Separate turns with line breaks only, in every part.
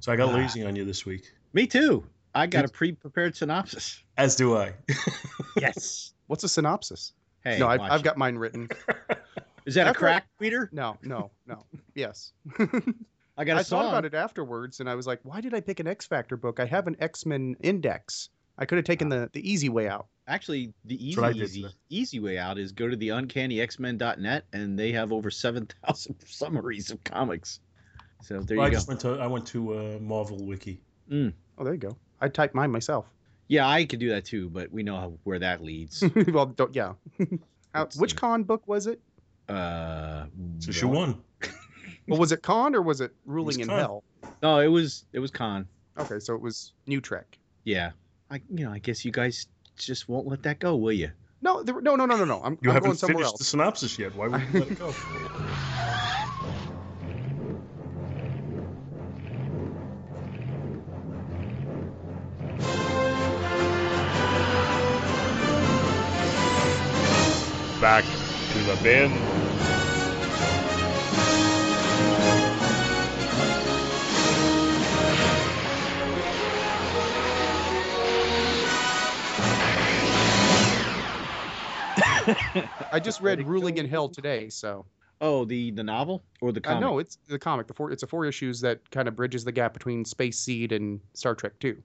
So I got
Ah.
lazy on you this week.
Me too. I got a pre-prepared synopsis.
As do I.
Yes.
What's a synopsis?
Hey,
no, I've, I've got mine written.
Is that a
After-
crack tweeter?
No, no, no. Yes.
I got a
I
song.
thought about it afterwards, and I was like, why did I pick an X Factor book? I have an X Men Index. I could have taken the, the easy way out.
Actually, the easy,
did
easy,
today.
easy way out is go to the uncannyxmen.net and they have over 7,000 summaries of comics. So there
Well, I
you go.
just went to I went to uh, Marvel Wiki.
Oh, there you go. I typed mine myself.
Yeah, I could do that too, but we know how, where that leads.
well, don't, yeah. Uh, which
see.
Khan book was it?
uh,
So she
what?
won.
Well, was it Khan or was it Ruling in
Khan.
Hell?
No, it was it was Khan.
Okay, so it was New Trek.
Yeah, I you know I guess you guys just won't let that go, will you?
No, there, no, no, no, no, no. I'm,
You
I'm
haven't
somewhere
finished
else.
the synopsis yet. Why would you let it go?
Back to the bin.
I just read Ruling in Hell today, so
Oh, the the novel or the uh,
I
comic?
no, it's the comic. The four, it's a four issues that kind of bridges the gap between Space Seed and Star Trek Two.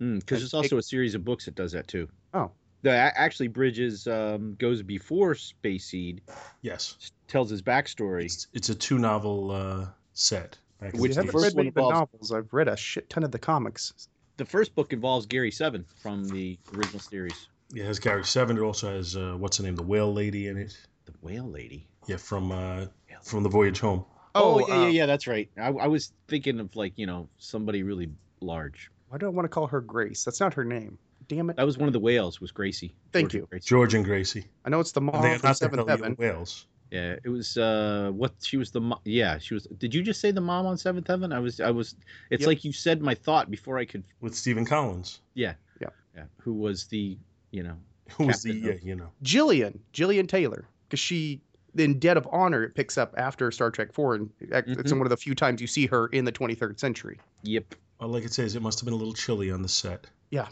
Hmm, because
it-
there's also a series of books that does that too.
Oh.
That actually Bridges um, goes before Space Seed,
Yes,
tells his backstory.
it's, it's a two novel uh, set.
Which
I
the
the
haven't
first
read
one
of the
involves-
novels. I've read a shit ton of the comics.
The first book involves Gary Seven from the original series.
It has Gary Seven. It also has uh, what's the name, the Whale Lady in it.
The Whale Lady.
Yeah, from uh, from the Voyage Home.
Oh,
Oh,
yeah,
uh,
yeah, yeah. That's right. I, I was thinking of like you know somebody really large.
Why do I want to call her Grace? That's not her name. Damn it!
That was one of the whales. Was Gracie?
Thank
Georgia
you.
Gracie.
George and Gracie.
I know it's the mom
they
from Seventh Heaven.
whales.
Yeah, it was uh what she was the mo- yeah she was. Did you just say the mom on Seventh Heaven? I was I was. It's
Yep.
like you said my thought before I could.
with Stephen Collins,
Yeah.
Yeah.
Yeah. Who was the you know
who was the
Captain
yeah, you know
Gillian, Gillian Taylor, because she in Debt of Honor it picks up after Star Trek Four, and it- it's
Mhm.
one of the few times you see her in the 23rd century.
Yep.
well, like it says, it must have been a little chilly on the set.
Or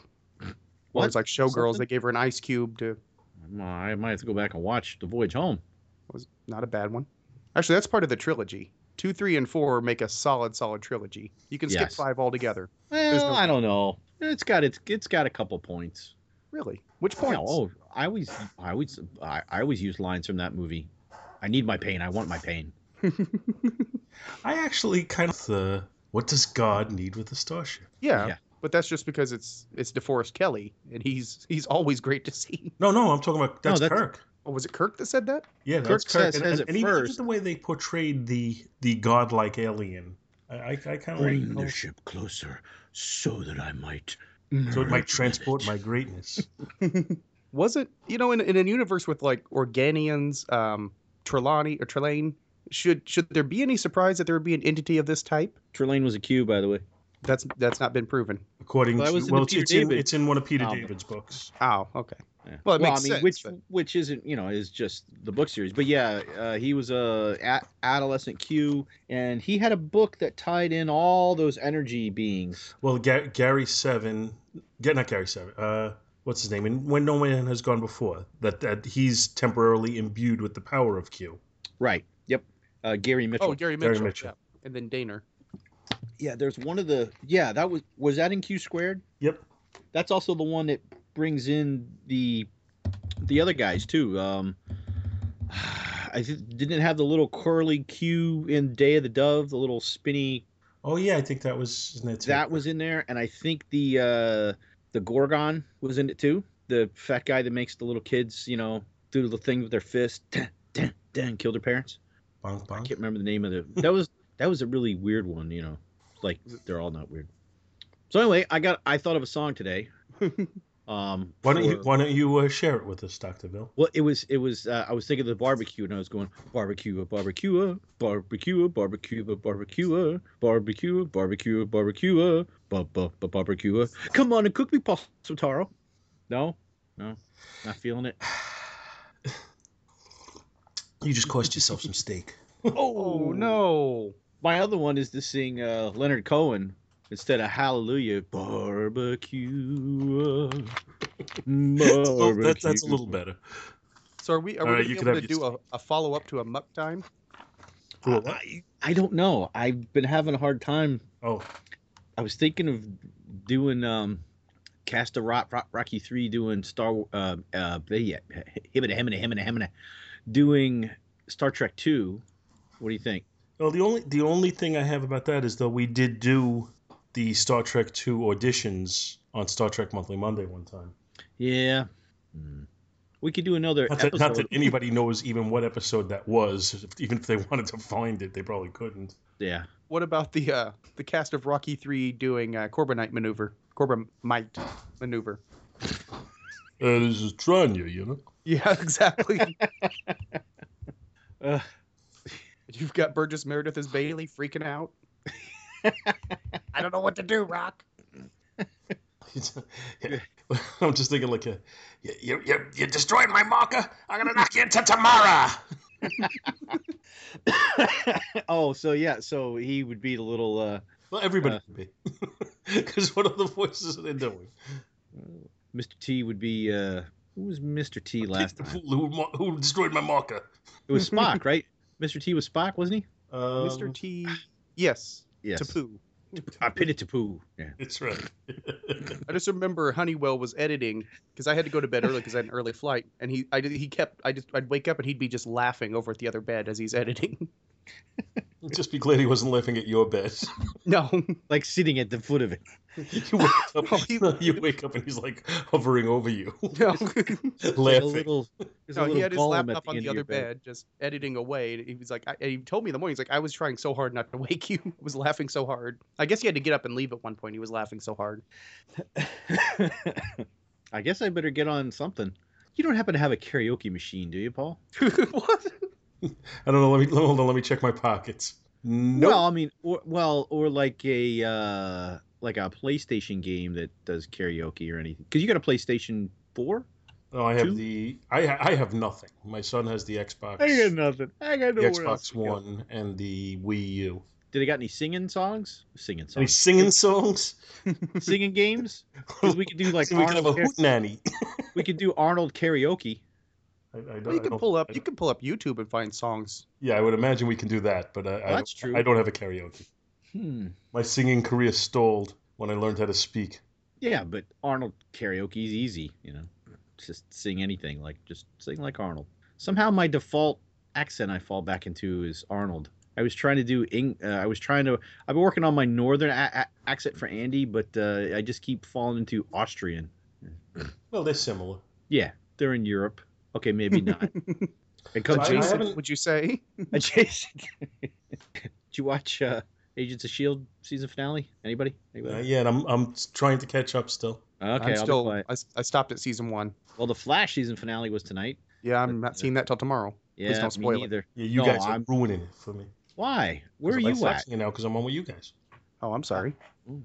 What?
it's like Showgirls.
Something?
They gave her an ice cube to
I might have to go back and watch The Voyage Home.
was not a bad one. Actually, that's part of the trilogy. Two, three, and four make a solid, solid trilogy. You can skip
Yes.
five altogether.
Well,
no-
I don't know. It's got it's it's got a couple points.
Really? Which
Yeah,
points?
oh, I always I always I, I always use lines from that movie. I need my pain. I want my pain.
I actually kind of uh, what does God need with a starship?
yeah,
Yeah.
But that's just because it's it's DeForest Kelley, and he's he's always great to see.
No, no, I'm talking about
No,
that's,
that's-
Kirk.
Oh, was it Kirk that said that?
Yeah,
Kirk
that's Kirk.
says-
and,
says
and,
it
and even, even the way they portrayed the the godlike alien, I I, I kind of like.
the ship closer so that I might.
So it might transport my greatness.
Was it you know in, in a universe with like Organians, um, Trelawney or Trelane? Should should there be any surprise that there would be an entity of this type?
Trelane was a Q, by the way.
That's that's not been proven.
According
Well,
to
was
well, it's, it's in it's in one of Peter
novel.
David's books.
Oh, okay.
Yeah.
Well, it makes
I mean,
sense,
which
but-
which isn't you know is just the book series, but yeah, uh, he was a, a adolescent Q, and he had a book that tied in all those energy beings.
Well, Ga- Gary Seven, get not Gary Seven. Uh, what's his name? And when no man has gone before, that that he's temporarily imbued with the power of Q.
Right. Yep. Uh, Gary Mitchell.
Oh, Gary Mitchell.
Gary
Mitchell.
Mitchell.
yeah. And then Dehner.
Yeah, there's one of the yeah that was was that in Q squared.
Yep.
That's also the one that brings in the the other guys too. Um, I th- didn't have the little curly Q in Day of the Dove, the little spinny
Oh yeah, I think that was it?
that was in there, and I think the uh, the Gorgan was in it too. The fat guy that makes the little kids, you know, do the thing with their fist, dun, dun, dun, kill their parents.
bonk,
I can't remember the name of the. That was that was a really weird one, you know. Like they're all not weird. So anyway, I got I thought of a song today. Um,
Why don't you Why don't you uh, share it with us, Doctor Bill?
Well, it was it was uh, I was thinking of the barbecue and I was going barbecue, barbecue, barbecue, barbecue, barbecue, barbecue, barbecue, barbecue, barbecue. Come on and cook me some taro. No, no, not feeling it.
You just cost yourself some steak.
Oh no.
My other one is to sing uh, Leonard Cohen Instead of hallelujah, barbecue.
Well, that, that's a little better.
So are we are
All
we
right,
gonna
you
be
can
able to do a, a follow up to a muck time?
To a?
I, I don't know. I've been having a hard time.
Oh,
I was thinking of doing um, Cast of Rock, Rock Rocky Three, doing Star uh uh yeah, himina himina himina himina, doing Star Trek Two. What do you think?
Well, the only the only thing I have about that is though we did do the Star Trek two auditions on Star Trek Monthly Monday one time.
Yeah. Hmm. We could do another
Not that, not that anybody knows even what episode that was. Even if they wanted to find it, they probably couldn't.
Yeah.
What about the uh, the cast of Rocky Three doing uh, Corbomite maneuver? Corbomite maneuver.
Uh, this is Tranya, you know.
Yeah, exactly.
Uh,
You've got Burgess Meredith as Bailey freaking out. I don't know what to do, Rock.
I'm just thinking like a, you, you, you, you destroyed my marker. I'm gonna knock you into Tamara.
oh, so yeah, so he would be the little uh,
Well, everybody
Uh.
could be, because what other voices are they doing?
Mr. T would be uh, who was Mr. T last
The
time?
fool Who, who destroyed my marker?
It was Spock, right? Mr. T was Spock, wasn't he?
Um,
Mr. T. Yes.
Yes.
Tapu.
I pitted to poo. Yeah.
It's right.
I just remember Honeywell was editing because I had to go to bed early because I had an early flight, and he I did, he kept I just I'd wake up and he'd be just laughing over at the other bed as he's editing.
just be glad he wasn't laughing at your bed.
No,
Like sitting at the foot of it.
you wake up.
Oh, he-
you wake up and he's like hovering over you,
no.
Like a
laughing.
little, there's a
No, he had his
golem at
laptop on the other bed, just editing away. and He was like, I, and he told me in the morning, he's like, I was trying so hard not to wake you. I was laughing so hard. I guess he had to get up and leave at one point. He was laughing so hard.
I guess I better get on something. You don't happen to have a karaoke machine, do you, Paul?
what?
I don't know. Let me hold on. Let me check my pockets. No.
Well, I mean, or well, or like a uh, like a PlayStation game that does karaoke or anything. Because you got a PlayStation Four.
no, I have
two?
the. I I have nothing. My son has the Xbox.
I got nothing. I got
the Xbox One and the Wii U.
Did they got any singing songs? Singing songs.
Any singing songs?
singing games? Because we could do like
So we can have a hoot nanny.
we could do Arnold karaoke.
I, I
Well, you
I
can pull up. You can pull up YouTube and find songs.
Yeah, I would imagine we can do that, but I,
Well, that's
don't,
true.
I don't have a karaoke.
Hmm.
My singing career stalled when I learned how to speak.
Yeah, but Arnold karaoke is easy. You know, just sing anything. Like just sing like Arnold. Somehow my default accent I fall back into is Arnold. I was trying to do Eng- uh, I was trying to. I've been working on my northern a- a- accent for Andy, but uh, I just keep falling into Austrian.
Well, they're similar.
Yeah, they're in Europe. Okay, maybe not. And come
I- I
Jason,
Would you say?
Jason. Did you watch uh, Agents of Shield season finale? Anybody? Anybody?
Uh, yeah, and I'm I'm trying to catch up still.
Okay,
I'm still.
quiet.
I, I stopped at season one.
Well, the Flash season finale was tonight.
Yeah, I'm
But,
not seeing that till tomorrow.
Yeah,
don't
me
spoil it.
neither.
Yeah, you
No,
guys are
I'm-
ruining it for me.
Why? Where are
I'm
you at?
watching it now because I'm on with you guys.
Oh, I'm sorry.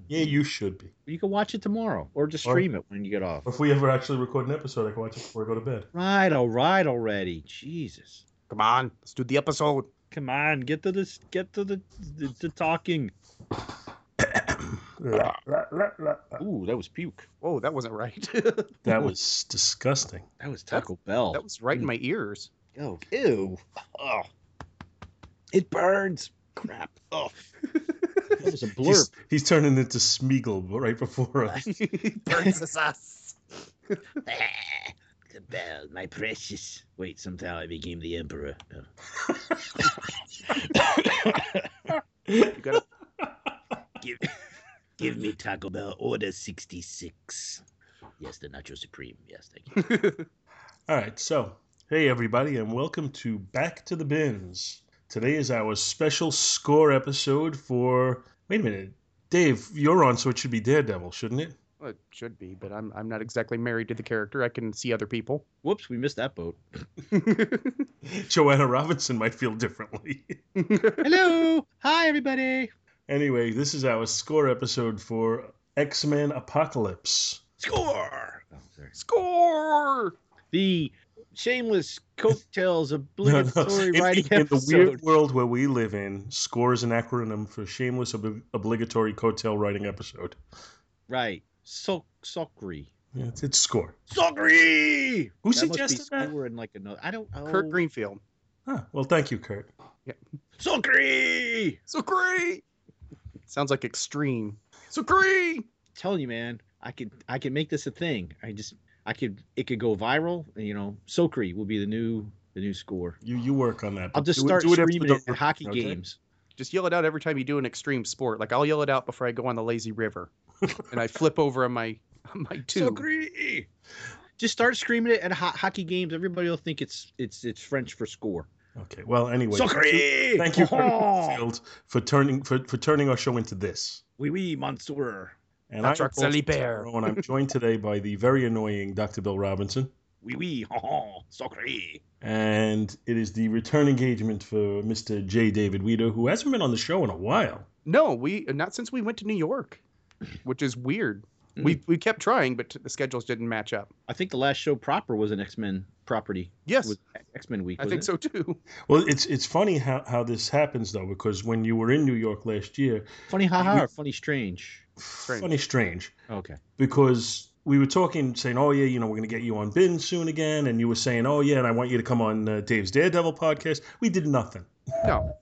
Yeah, you should be.
You can watch it tomorrow, or just
Or-
stream it when you get off.
Or if we ever actually record an episode, I can watch it before I go to bed.
Right, all right, already. Jesus,
Come on, let's do the episode.
Come on, get to this, get to the the, the talking. Ooh, that was puke.
Whoa, that wasn't right.
That was disgusting.
That was Taco Bell.
that was right in mm. my ears.
oh, ew. Oh, it burns. Crap. Oh, that was a blurb.
he's turning into Smeagol right before us.
Burns the
bell, my precious. Wait, somehow I became the emperor. Oh.
You gotta
give, give me Taco Bell order sixty six. Yes, the Nacho Supreme. Yes, thank you.
All right, so hey everybody, and welcome to Back to the Bins. Today is our special score episode for. Wait a minute, Dave, you're on, so it should be Daredevil, shouldn't it?
Well, it should be, but I'm I'm not exactly married to the character. I can see other people.
Whoops, we missed that boat.
Joanna Robinson might feel differently.
Hello, hi everybody.
anyway, this is our score episode for X Men Apocalypse.
Score. Oh.
Score!
The shameless coattails
No, no.
obligatory
In,
writing
in the weird world where we live in, SCORE is an acronym for shameless ob- obligatory coattail writing episode.
Right. So Socry.
Yeah, it's, it's SCORE.
Socry!
Who
that must be
suggested that?
score in like another. I don't. Oh.
Kurt Greenfield.
Ah, well, thank you, Kurt.
Yeah.
So great. Sounds like extreme. So great.
telling you, man, I could I could make this a thing. I just I could it could go viral. You know, Socry will be the new the new score.
You you work on that.
I'll just
do
start
do it after
screaming
the-
it at hockey
okay?
games.
Just yell it out every time you do an extreme sport. Like I'll yell it out before I go on the lazy river, and I flip over on my on my tube.
Socry! Just start screaming it at ho- hockey games. Everybody will think it's it's it's French for score.
Okay. Well, anyway.
Socry!
Thank you, Kurt
Oh,
for turning for, for turning our show into this.
Oui, oui, Monsieur.
And
Patrick
I'm Paul
Salibert.
And I'm joined today by the very annoying Dr. Bill Robinson.
Oui, oui, oh, Socry.
And it is the return engagement for Mr. J. David Weeder, who hasn't been on the show in a while.
No, we not since we went to New York, which is weird. We we kept trying, but the schedules didn't match up.
I think the last show proper was an X Men property.
Yes,
X Men Week.
I think so too.
Well, it's it's funny how, how this happens though, because when you were in New York last year,
Funny haha or funny strange?
funny strange,
Okay.
because we were talking, saying, "Oh yeah, you know, we're going to get you on Bin soon again," and you were saying, "Oh yeah, and I want you to come on uh, Dave's Daredevil podcast." We did nothing.
No,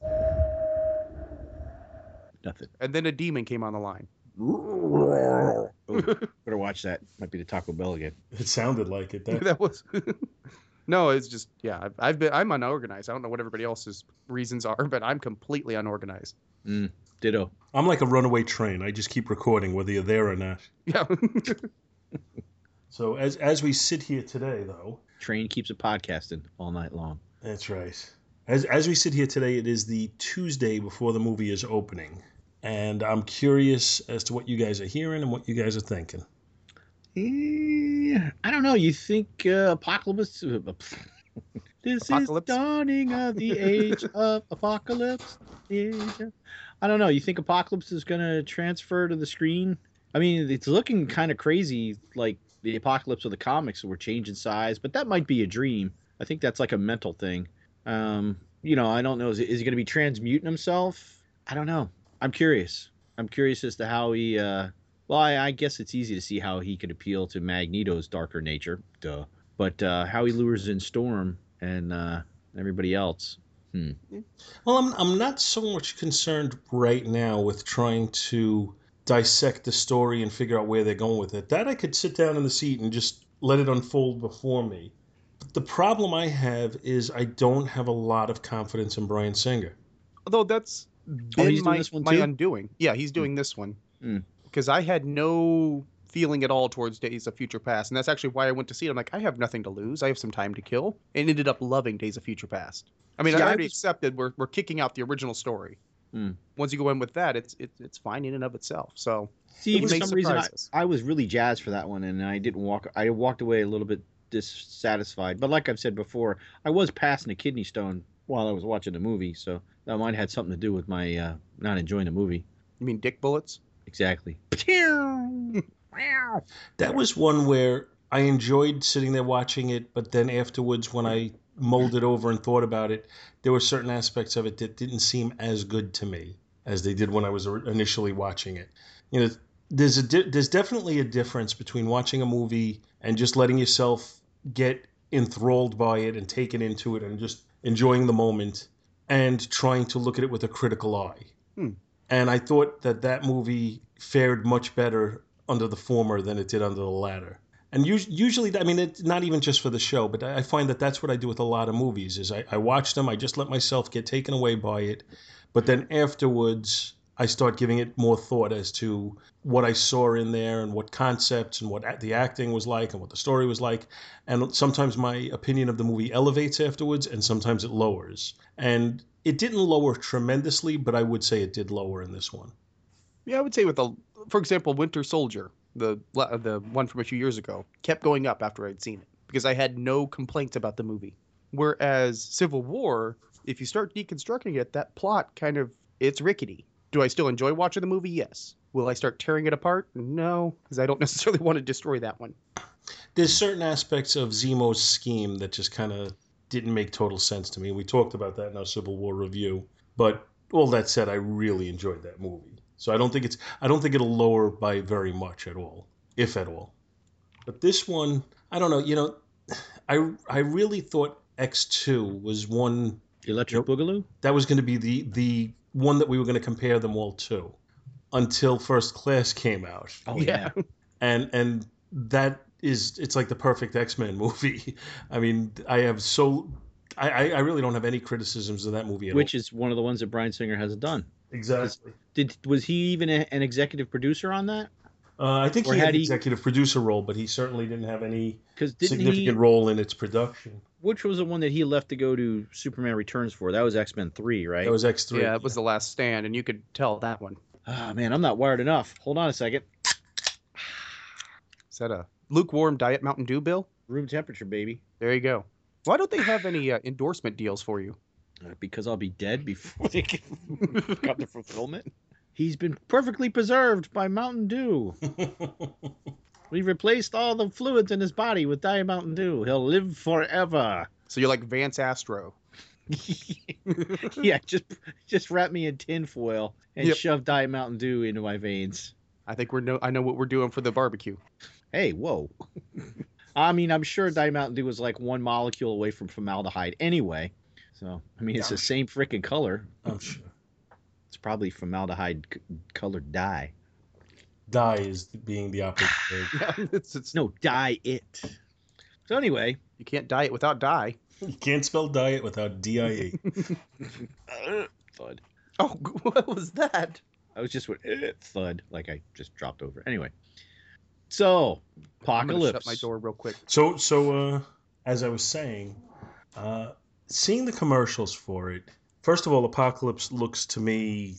Nothing.
and then a demon came on the line.
Oh, better watch that. Might be the Taco Bell again.
It sounded like it. That,
that was. no, it's just yeah. I've, I've been I'm unorganized. I don't know what everybody else's reasons are, but I'm completely unorganized.
Mm, ditto.
I'm like a runaway train. I just keep recording whether you're there or not.
Yeah.
So as as we sit here today, though,
Train keeps it podcasting all night long.
that's right. As as we sit here today, it is the Tuesday before the movie is opening, and I'm curious as to what you guys are hearing and what you guys are thinking.
Eh, I don't know. You think uh, apocalypse? this
Apocalypse?
is dawning of the age of apocalypse. The age of- I don't know. You think apocalypse is going to transfer to the screen? I mean, it's looking kind of crazy, like the apocalypse of the comics were changing size, but that might be a dream. I think that's like a mental thing. Um, you know, I don't know. Is, is he going to be transmuting himself? I don't know. I'm curious. I'm curious as to how he. Uh, well, I, I guess it's easy to see how he could appeal to Magneto's darker nature, duh. But uh, how he lures in Storm and uh, everybody else.
Well, I'm I'm not so much concerned right now with trying to dissect the story and figure out where they're going with it. That I could sit down in the seat and just let it unfold before me. The problem I have is I don't have a lot of confidence in Bryan Singer.
Although that's been
he's doing
my,
this one
my
too?
undoing. Yeah, he's doing this one
Mm.
because I had no feeling at all towards Days of Future Past, and that's actually why I went to see it. I'm like, I have nothing to lose. I have some time to kill, and ended up loving Days of Future Past. I mean,
See,
I
I
already
was-
accepted we're we're kicking out the original story.
Mm.
Once you go in with that, it's it's it's fine in and of itself. So
See,
It
for
may
some reason, I. I was really jazzed for that one, and I didn't walk. I walked away a little bit dissatisfied. But like I've said before, I was passing a kidney stone while I was watching the movie, so that might have had something to do with my uh, not enjoying the movie.
you mean dick bullets?
Exactly.
That was one where I enjoyed sitting there watching it, but then afterwards, when I mulled it over and thought about it, there were certain aspects of it that didn't seem as good to me as they did when I was initially watching it. You know, there's a di- there's definitely a difference between watching a movie and just letting yourself get enthralled by it and taken into it and just enjoying the moment and trying to look at it with a critical eye.
Hmm.
And I thought that that movie fared much better under the former than it did under the latter. And usually, I mean, it's not even just for the show, but I find that that's what I do with a lot of movies. Is I, I watch them, I just let myself get taken away by it, but then afterwards, I start giving it more thought as to what I saw in there and what concepts and what the acting was like and what the story was like. And sometimes my opinion of the movie elevates afterwards, and sometimes it lowers. And it didn't lower tremendously, but I would say it did lower in this one.
Yeah, I would say with the, for example, Winter Soldier, the the one from a few years ago, kept going up after I'd seen it because I had no complaints about the movie. Whereas Civil War, if you start deconstructing it, that plot kind of it's rickety. Do I still enjoy watching the movie? Yes. Will I start tearing it apart? No, because I don't necessarily want to destroy that one.
There's certain aspects of Zemo's scheme that just kind of didn't make total sense to me. We talked about that in our Civil War review. But all that said, I really enjoyed that movie. So I don't think it's I don't think it'll lower by very much at all, if at all. But this one, I don't know. You know, I I really thought X2 was one
Electric Boogaloo.
that was going to be the the one that we were going to compare them all to until First Class came out,
Oh
Yeah.
and and that is it's like the perfect X Men movie. I mean, I have so I I I really don't have any criticisms of that movie at all.
which is one of the ones that Bryan Singer hasn't done.
Exactly.
Did was he even a, an executive producer on that?
Uh, I think
Or
he had
had
an
he-
executive producer role, but he certainly didn't have any
didn't
significant
he?
role in its production.
Which was the one that he left to go to Superman Returns for? That was X Men Three, right?
That was X three.
Yeah, it was the last stand, and you could tell that one.
Ah man, I'm not wired enough. Hold on a second.
Is that a lukewarm Diet Mountain Dew, Bill?
Room temperature, baby.
There you go. Why don't they have any uh, endorsement deals for you?
Uh, Because I'll be dead before they can come to fulfillment. He's been perfectly preserved by Mountain Dew. We replaced all the fluids in his body with Diet Mountain Dew. He'll live forever.
So you're like Vance Astro.
yeah, just just wrap me in tinfoil and
Yep.
shove Diet Mountain Dew into my veins.
I think we're no. I know what we're doing for the barbecue.
Hey, whoa. I mean, I'm sure Diet Mountain Dew was like one molecule away from formaldehyde anyway. So, I mean, it's the same freaking color.
Oh, I'm sure.
It's probably formaldehyde c- colored dye.
Die is being the opposite. word.
it's, it's,
No, die it. So, anyway,
you can't diet without die.
You can't spell diet without D I E.
thud.
Oh, what was that?
I was just went "Eh," thud, like I just dropped over. Anyway, so
I'm
apocalypse.
shut my door real quick.
So, so uh, as I was saying, uh, seeing the commercials for it, first of all, Apocalypse looks to me,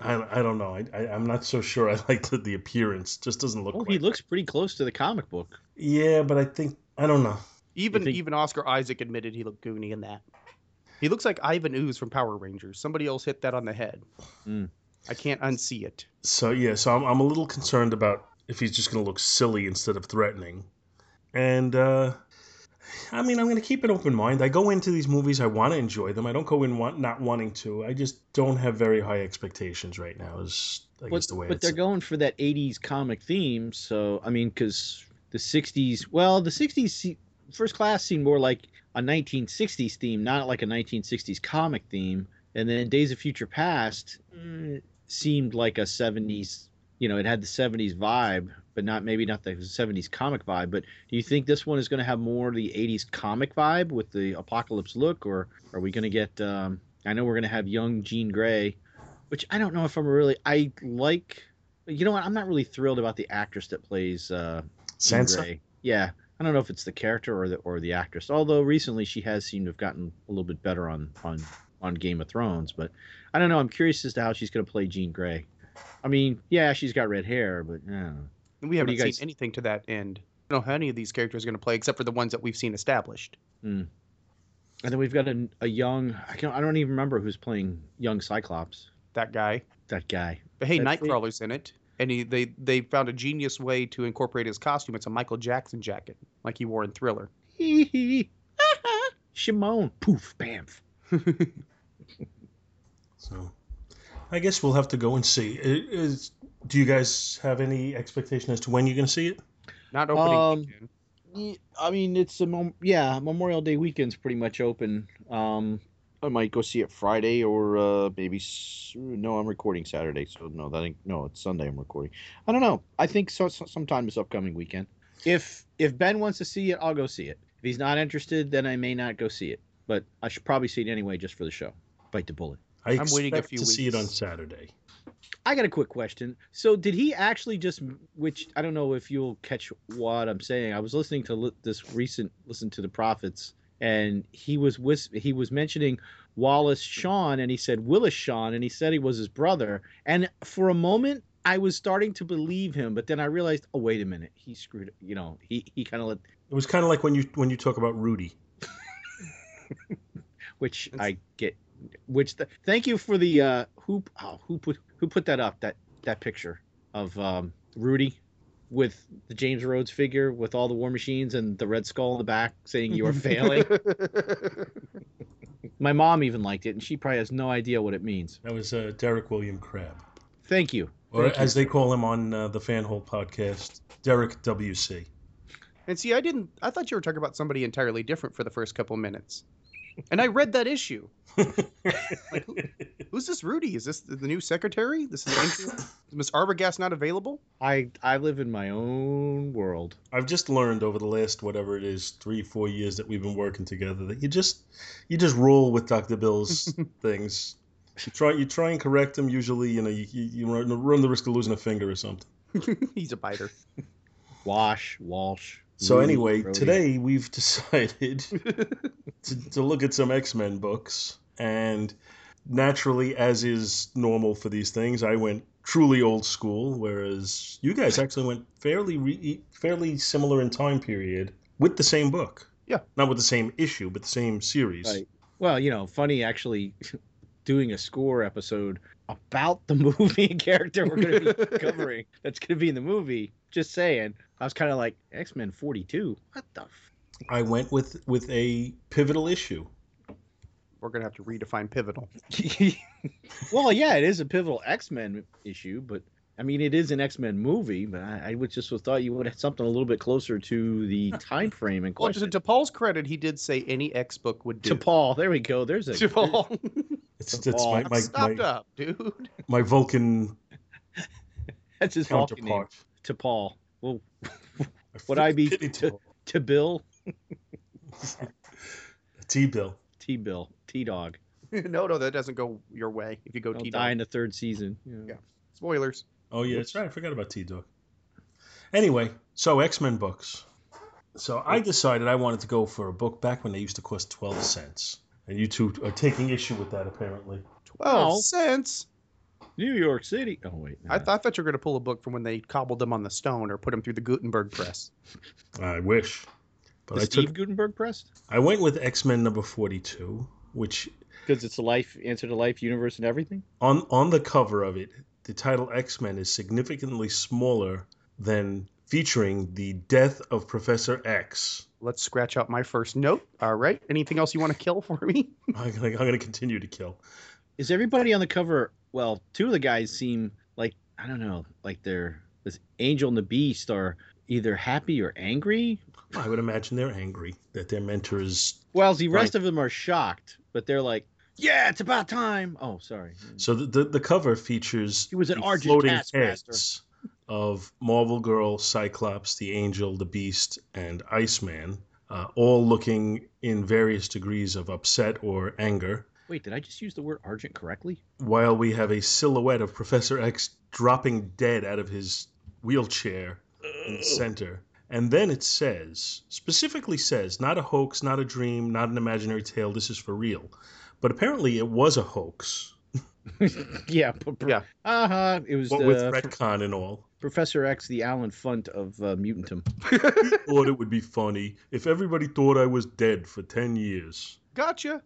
I, I don't know, I, I, I'm not so sure I like the, the appearance. Just doesn't look.
Oh,
quite
he looks pretty close to the comic book.
Yeah, but I think I don't know.
Even
think-
even Oscar Isaac admitted he looked goony in that. He looks like Ivan Ooze from Power Rangers. Somebody else hit that on the head.
Hmm.
I can't unsee it.
So yeah, so I'm, I'm a little concerned about if he's just going to look silly instead of threatening. And uh, I mean, I'm going to keep an open mind. I go into these movies, I want to enjoy them. I don't go in want, not wanting to. I just don't have very high expectations right now. Is I
But,
guess the way.
but they're going for that 80s comic theme. So, I mean, because the 60s, well, the 60s first class seemed more like a 1960s theme, not like a 1960s comic theme. And then Days of Future Past mm, seemed like a 70s, you know, it had the 70s vibe, but not maybe not the 70s comic vibe. But do you think this one is going to have more of the 80s comic vibe with the apocalypse look, or are we going to get? Um, I know we're going to have young Jean Grey, which I don't know if I'm really. I like. You know what? I'm not really thrilled about the actress that plays uh, Jean
Sansa.
Grey. Yeah, I don't know if it's the character or the or the actress. Although recently she has seemed to have gotten a little bit better on on on Game of Thrones, but I don't know. I'm curious as to how she's going to play Jean Grey. I mean, yeah, she's got red hair, but I don't know.
We haven't
guys-
seen anything to that end. I don't know how any of these characters are going to play except for the ones that we've seen established. Hmm.
And then we've got a, a young. I can't. I don't even remember who's playing young Cyclops.
That guy.
That guy.
But hey,
That's it.
Nightcrawler's in it, and he they they found a genius way to incorporate his costume. It's a Michael Jackson jacket, like he wore in Thriller.
Hee hee. Shimon. Poof. Bamf.
So, I guess we'll have to go and see. I- Is, do you guys have any expectation as to when you're going to see it?
Not opening
Um,
weekend.
I mean, it's a mem- yeah. Memorial Day weekend's pretty much open. Um, I might go see it Friday or uh, maybe s- no. I'm recording Saturday, so no, that ain't no. It's Sunday. I'm recording. I don't know. I think so, so sometime this upcoming weekend. If if Ben wants to see it, I'll go see it. If he's not interested, then I may not go see it. But I should probably see it anyway, just for the show. Bite the bullet.
I
I'm waiting a
expect
few
to see it on. Saturday.
I got a quick question. So, did he actually just, which I don't know if you'll catch what I'm saying. I was listening to li- this recent listen to the prophets, and he was whis- he was mentioning Wallace Shawn, and he said Willis Shawn, and he said he was his brother. And for a moment, I was starting to believe him, but then I realized, oh wait a minute, he screwed. You know, he he kind of let,
It was kind of like when you when you talk about Rudy.
which
It's-
I get. Which the, thank you for the uh, who oh, who put who put that up that that picture of um, Rudy with the James Rhodes figure with all the war machines and the red skull in the back saying you are failing. My mom even liked it, and she probably has no idea what it means.
That was uh, Derek William Crabb,
Thank you.
or
Thank you,
as they call him on uh, the Fanhole podcast, Derek WC.
and see, I didn't. I thought you were talking about somebody entirely different for the first couple minutes, and I read that issue. Like, who, who's this Rudy? Is this the the new secretary? This is Miss Arbogast not available?
I I live in my own world.
I've just learned over the last whatever it is, three, four years that we've been working together, that you just you just roll with Doctor Bill's things. You try you try and correct him. Usually, you know, you, you you run, run the risk of losing a finger or something.
He's a biter.
Wash, Walsh.
So
Rudy,
anyway,
Brody.
today we've decided to, to look at some X Men books, and naturally, as is normal for these things, I went truly old school, whereas you guys actually went fairly re- fairly similar in time period with the same book.
Yeah.
not with the same issue, but the same series.
Right. Well, you know, funny actually doing a score episode about the movie character we're going to be covering that's going to be in the movie. Just saying. I was kind of like X Men 42. What the? F-?
I went with with a pivotal issue.
We're gonna have to redefine pivotal.
well, yeah, it is a pivotal X Men issue, but I mean, it is an X Men movie. But I, I would just have thought you would have something a little bit closer to the time frame in
Well,
question.
to, to Paul's credit, he did say any X book would do.
to Paul, there we go. There's a
To Paul,
It's, it's
ball.
my, my,
stopped
my,
up, dude.
my Vulcan
that's his Vulcan name. To Paul. Well, Would I be
Pity
to-
to
to Bill,
T Bill?
T Bill, T Dog.
no, no, that doesn't go your way. If you go
He'll
T
die in the third season.
Yeah. Spoilers.
Oh yeah, that's right. I forgot about T Dog. Anyway, so X Men books. So I decided I wanted to go for a book back when they used to cost twelve cents, and you two are taking issue with that apparently.
Twelve cents.
New York City. Oh wait,
I, th- I thought you were gonna pull a book from when they cobbled them on the stone or put them through the Gutenberg press.
I wish, but
the
I
Steve
took
Gutenberg press
I went with X Men number forty two, which
because it's a life answer to life universe and everything.
on on the cover of it, the title X Men is significantly smaller than featuring the death of Professor X.
Let's scratch out my first note. All right. Anything else you want to kill for me?
I'm gonna continue to kill.
Is everybody on the cover? Well, two of the guys seem like I don't know, like they're this Angel and the Beast are either happy or angry.
I would imagine they're angry that their mentor is
Well, the rest
Right.
of them are shocked, but they're like, "Yeah, it's about time." Oh, sorry.
So the, the, the cover features
He was an
floating heads of Marvel Girl, Cyclops, the Angel, the Beast, and Iceman, uh, all looking in various degrees of upset or anger.
Wait, did I just use the word Argent correctly?
While we have a silhouette of Professor X dropping dead out of his wheelchair in the center. And then it says, specifically says, not a hoax, not a dream, not an imaginary tale, this is for real. But apparently it was a hoax.
yeah.
Yeah.
Uh huh. It was
What with
uh,
retcon and all.
Professor X, the Allen Funt of uh, Mutantum.
thought it would be funny if everybody thought I was dead for 10 years.
gotcha.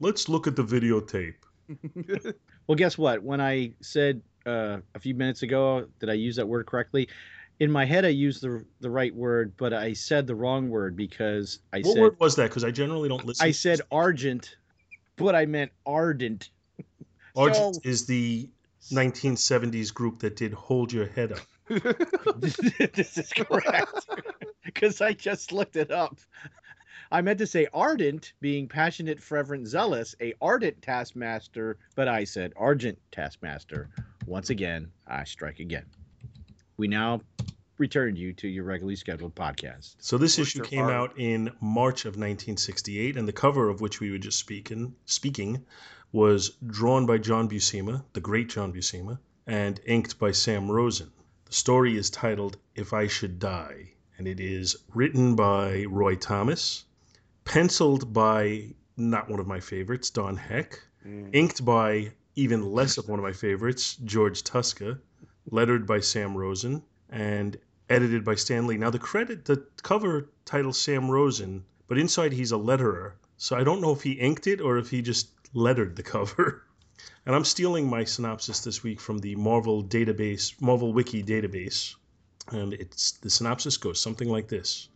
Let's look at the videotape.
Well, guess what? When I said uh, a few minutes ago did I use that word correctly, in my head I used the the right word, but I said the wrong word because I
what
said What
word was that? Because I generally don't listen.
I said argent, but I meant ardent.
Argent
so-
is the 1970s group that did Hold Your Head Up.
this is correct because I just looked it up. I meant to say ardent, being passionate, fervent, zealous, a ardent taskmaster, but I said argent taskmaster. Once again, I strike again. We now return you to your regularly scheduled podcast.
So this
Words
issue came
hard.
out in March of 1968, and the cover of which we were just speaking speaking was drawn by John Buscema, the great John Buscema, and inked by Sam Rosen. The story is titled "If I Should Die," and it is written by Roy Thomas, penciled by not one of my favorites, Don Heck, mm. inked by even less of one of my favorites, George Tuska, lettered by Sam Rosen, and edited by Stan Lee. Now the credit, the cover title Sam Rosen, but inside he's a letterer. So I don't know if he inked it or if he just lettered the cover. And I'm stealing my synopsis this week from the Marvel database, Marvel Wiki database. And it's the synopsis goes something like this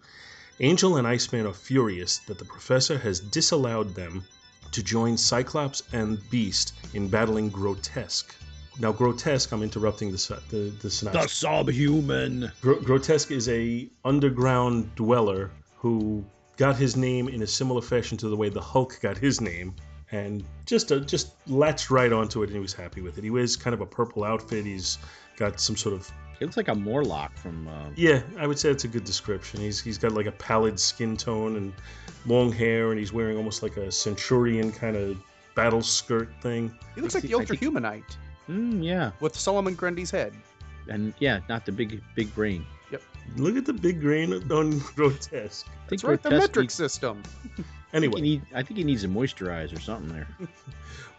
Angel and Iceman are furious that the professor has disallowed them to join Cyclops and Beast in battling Grotesque. Now, Grotesque, I'm interrupting the, the, the
The subhuman.
Gro- Grotesque is a underground dweller who got his name in a similar fashion to the way the Hulk got his name, and just uh, just latched right onto it, and he was happy with it. He wears kind of a purple outfit. He's got some sort of
He looks like a Morlock from. Uh,
yeah, I would say it's a good description. He's he's got like a pallid skin tone and long hair, and he's wearing almost like a centurion kind of battle skirt thing.
He looks
I
like the
think- I
Ultra Humanite
mm, yeah,
with Solomon Grundy's head.
and yeah, not the big big brain. Yep.
Look at the big brain on Grotesque.
I think
That's right, the metric
needs-
system.
I think,
Anyway,
he need, I think he needs a moisturize or something there.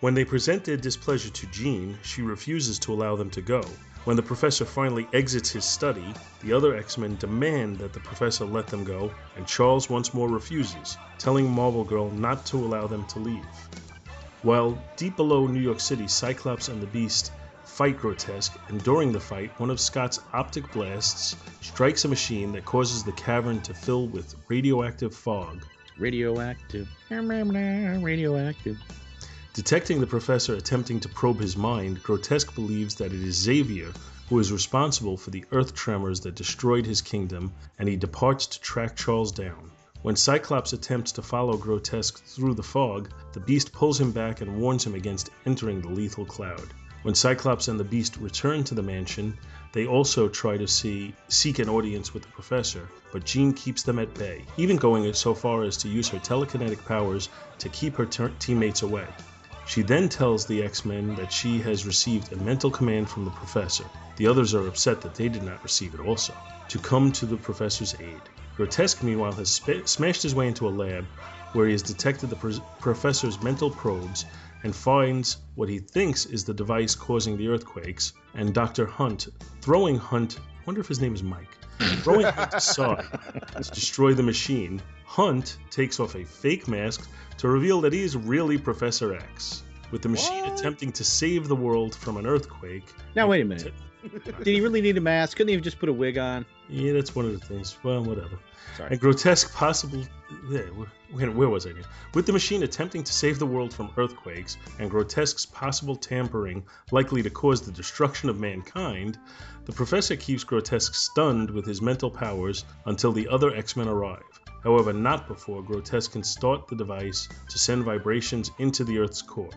When they present their displeasure to Jean, she refuses to allow them to go. When the professor finally exits his study, the other X Men demand that the professor let them go, and Charles once more refuses, telling Marvel Girl not to allow them to leave. While deep below New York City, Cyclops and the Beast fight Grotesque, and during the fight, one of Scott's optic blasts strikes a machine that causes the cavern to fill with radioactive fog.
Radioactive. Radioactive.
Detecting the professor attempting to probe his mind, Grotesque believes that it is Xavier who is responsible for the earth tremors that destroyed his kingdom, and he departs to track Charles down. When Cyclops attempts to follow Grotesque through the fog, the beast pulls him back and warns him against entering the lethal cloud. When Cyclops and the beast return to the mansion, they also try to see seek an audience with the professor, but Jean keeps them at bay, even going so far as to use her telekinetic powers to keep her ter- teammates away. She then tells the X Men that she has received a mental command from the professor. The others are upset that they did not receive it also, to come to the professor's aid. Grotesque, meanwhile, has spa- smashed his way into a lab where he has detected the pr- professor's mental probes and finds what he thinks is the device causing the earthquakes, and Dr. Hunt throwing Hunt, wonder if his name is Mike, throwing Hunt aside to destroy the machine. Hunt takes off a fake mask to reveal that he is really Professor X. With the machine
What?
attempting to save the world from an earthquake.
Now wait a minute. Did he really need a mask? Couldn't he have just put a wig on?
Yeah, that's one of the things. Well, whatever.
Sorry.
And grotesque possible. Yeah, where, where was I? Here? With the machine attempting to save the world from earthquakes and grotesque's possible tampering likely to cause the destruction of mankind, the professor keeps grotesque stunned with his mental powers until the other X-Men arrive. However, not before grotesque can start the device to send vibrations into the Earth's core.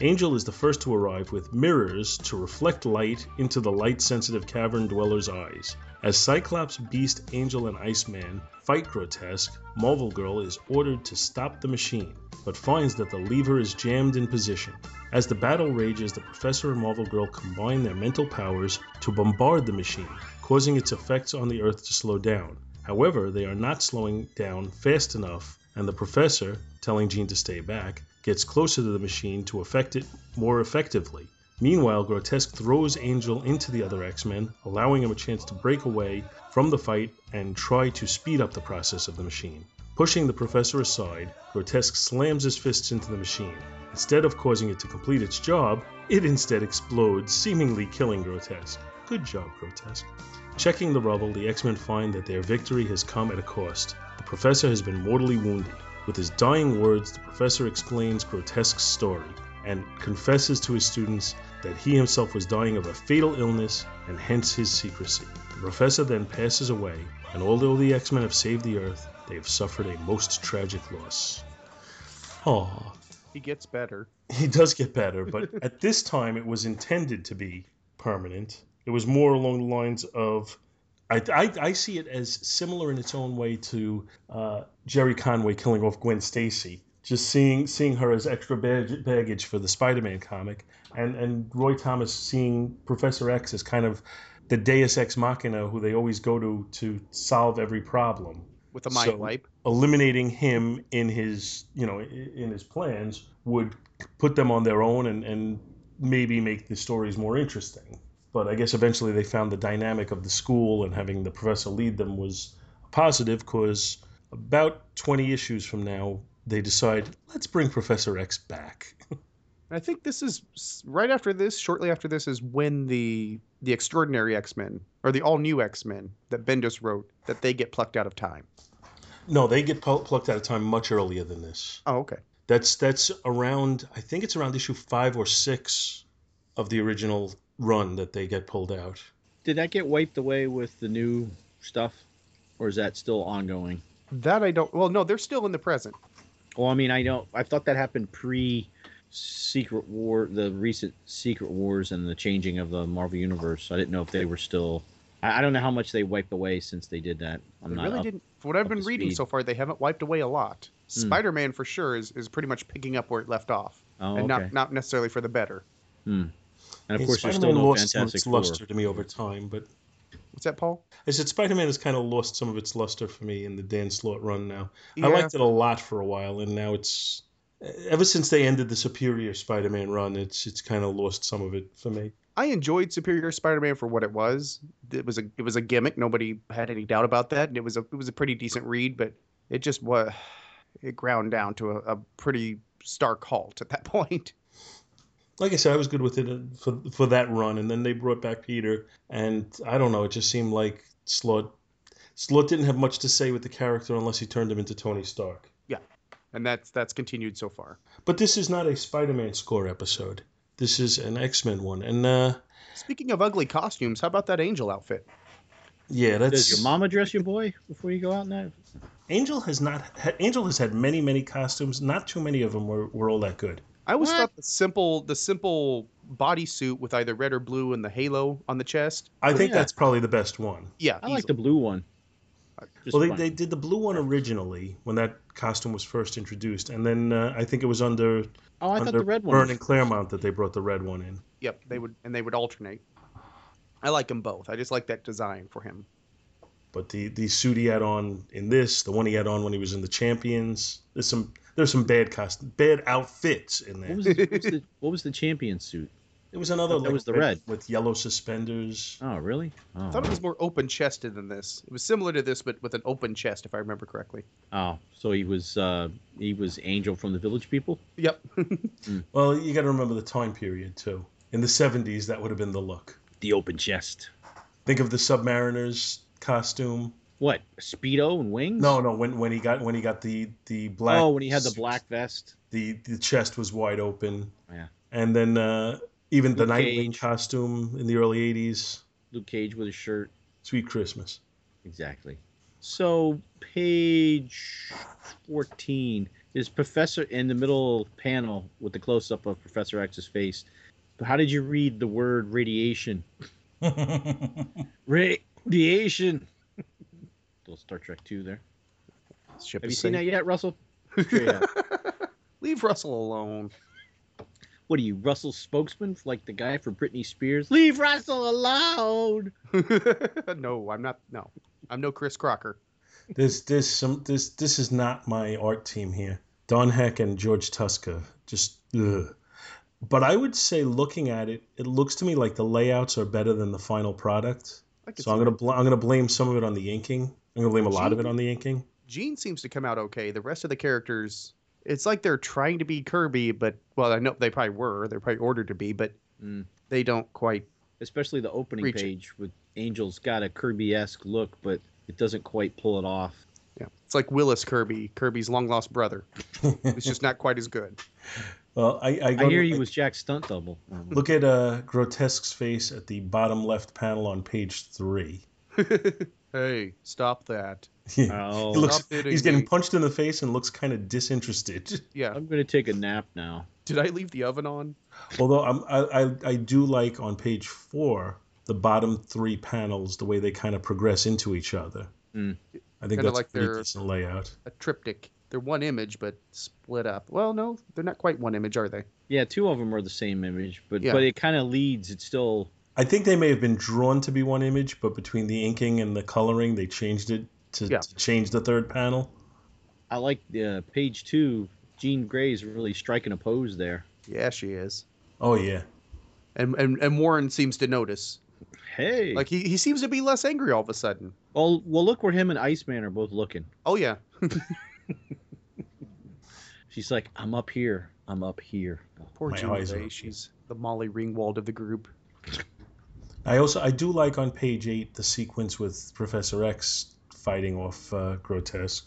Angel is the first to arrive with mirrors to reflect light into the light sensitive cavern dweller's eyes. As Cyclops, Beast, Angel, and Iceman fight Grotesque, Marvel Girl is ordered to stop the machine, but finds that the lever is jammed in position. As the battle rages, the Professor and Marvel Girl combine their mental powers to bombard the machine, causing its effects on the Earth to slow down. However, they are not slowing down fast enough, and the Professor, telling Jean to stay back, gets closer to the machine to affect it more effectively. Meanwhile, Grotesque throws Angel into the other X Men, allowing him a chance to break away from the fight and try to speed up the process of the machine. Pushing the Professor aside, Grotesque slams his fists into the machine. Instead of causing it to complete its job, it instead explodes, seemingly killing Grotesque. Good job, Grotesque. Checking the rubble, the X Men find that their victory has come at a cost. The Professor has been mortally wounded. With his dying words, the Professor explains Grotesque's story and confesses to his students that he himself was dying of a fatal illness and hence his secrecy. The Professor then passes away, and although the X Men have saved the Earth, they have suffered a most tragic loss. Aww.
He gets better.
He does get better, but at this time it was intended to be permanent. It was more along the lines of. I, I, I see it as similar in its own way to uh, Gerry Conway killing off Gwen Stacy. Just seeing seeing her as extra bag- baggage for the Spider-Man comic, and and Roy Thomas seeing Professor X as kind of the Deus Ex Machina who they always go to to solve every problem
with a mind
So-
wipe.
eliminating him in his you know in his plans would put them on their own and, and maybe make the stories more interesting but i guess eventually they found the dynamic of the school and having the professor lead them was positive because about 20 issues from now they decide let's bring professor x back
I think this is right after this, shortly after this, is when the the extraordinary X Men or the all new X Men that Bendis wrote that they get plucked out of time.
No, they get pl- plucked out of time much earlier than this.
Oh, okay.
That's that's around. I think it's around issue five or six of the original run that they get pulled out.
Did that get wiped away with the new stuff, or is that still ongoing?
That I don't. Well, no, they're still in the present.
Well, I mean, I don't. I thought that happened pre Secret War, the recent Secret Wars, and the changing of the Marvel Universe. I didn't know if they were still. I, I don't know how much they wiped away since they did that. I'm
They
not.
really
up-
didn't. From what I've been reading
speed.
so far, they haven't wiped away a lot.
Hmm.
Spider Man for sure is, is pretty much picking up where it left off,
Oh,
and
okay.
not not necessarily for the better.
And of
And
course, there's
Spider-Man
still no
lost some of
Fantastic
its
Four.
luster to me over time, but
What's that, Paul?
I said Spider-Man has kind of lost some of its luster for me in the Dan Slott run now.
Yeah.
I liked it a lot for a while, and now it's ever since they ended the Superior Spider-Man run, it's it's kind of lost some of it for me.
I enjoyed Superior Spider-Man for what it was. It was a it was a gimmick. Nobody had any doubt about that, and it was a it was a pretty decent read. But it just was it ground down to a, a pretty stark halt at that point.
Like I said, I was good with it uh, for for that run, and then they brought back Peter, and I don't know, it just seemed like Slott Slott didn't have much to say with the character unless he turned him into Tony Stark.
Yeah, and that's that's continued so far.
But this is not a Spider-Man score episode. This is an X-Men one, and uh,
Speaking of ugly costumes, how about that Angel outfit?
yeah, that's
Does your mama dress your boy before you go out now?
Angel has not. Had, Angel has had many, many costumes. Not too many of them were, were all that good.
I always
What?
thought the simple the simple bodysuit with either red or blue and the halo on the chest.
I think
Yeah.
that's probably the best one.
Yeah,
I like the blue one. Just
well, they,
fun.
they did the blue one originally when that costume was first introduced, and then uh, I think it was under
oh, I thought the red one.
Byrne and Claremont that they brought the red one in.
Yep, they would and they would alternate. I like them both. I just like that design for him.
But the the suit he had on in this, the one he had on when he was in the Champions, there's some there's some bad cost bad outfits in there.
What was, the, what, was the, what was the champion suit?
it was another
that
like
was the red.
with yellow suspenders.
Oh, really? Oh,
I thought it was more open chested than this. It was similar to this, but with an open chest, if I remember correctly.
oh, so he was uh, he was Angel from the Village People.
Yep.
Well, you got to remember the time period too. In the 70s, that would have been the look.
The open chest.
Think of the Submariner's costume.
What? Speedo and wings?
No, no, when when he got when he got the the black.
oh, when he had the black vest.
The the chest was wide open.
Yeah.
And then uh, even the
Luke
Nightwing
Cage.
costume in the early 80s.
Luke Cage with his shirt.
Sweet Christmas.
Exactly. So page fourteen is Professor in the middle panel with the close up of Professor X's face. How did you read the word radiation? Radiation. Little Star Trek two there.
Ship
Have you
is
seen that
safe.
yet, Russell?
Leave Russell alone.
What are you, Russell's spokesman, like the guy for Britney Spears? Leave Russell alone.
no, I'm not. No, I'm no Chris Crocker.
There's there's some this this is not my art team here. Don Heck and George Tuska just ugh. But I would say looking at it, it looks to me like the layouts are better than the final product. So I'm gonna bl- I'm gonna blame some of it on the inking. I'm gonna blame a lot of it on the inking.
Gene seems to come out okay. The rest of the characters, it's like they're trying to be Kirby, but well, I know they probably were. They're probably ordered to be, but
Mm.
they don't quite.
Especially the opening
Reach it.
page with Angel's got a Kirby-esque look, but it doesn't quite pull it off.
Yeah, it's like Willis Kirby, Kirby's long lost brother. It's just not quite as good.
Well, I I, go
I hear
to-
he was Jack's stunt double.
Look at uh, Grotesque's face at the bottom left panel on page three.
hey, stop that.
Oh,
he looks,
Stop
he's getting
me.
punched in the face and looks kind of disinterested.
Yeah.
I'm gonna take a nap now.
Did I leave the oven on?
Although I'm, I, I I do like on page four the bottom three panels the way they kind of progress into each other.
Mm.
I think
Kinda
that's
like
a pretty decent layout.
A triptych. They're one image, but split up. Well, no, they're not quite one image, are they?
Yeah, two of them are the same image, but
Yeah.
but it kind of leads. It's still
I think they may have been drawn to be one image, but between the inking and the coloring, they changed it to,
Yeah.
to change the third panel.
I like uh, page two. Jean Grey's really striking a pose there.
Yeah, she is.
Oh yeah,
And and, and Warren seems to notice.
Hey,
Like he, he seems to be less angry all of a sudden.
well, well, look where him and Iceman are both looking.
Oh yeah.
She's like, I'm up here. I'm up here.
Poor
My
Jean Grey. She's the Molly Ringwald of the group.
I also I do like on page eight the sequence with Professor X fighting off uh, Grotesque.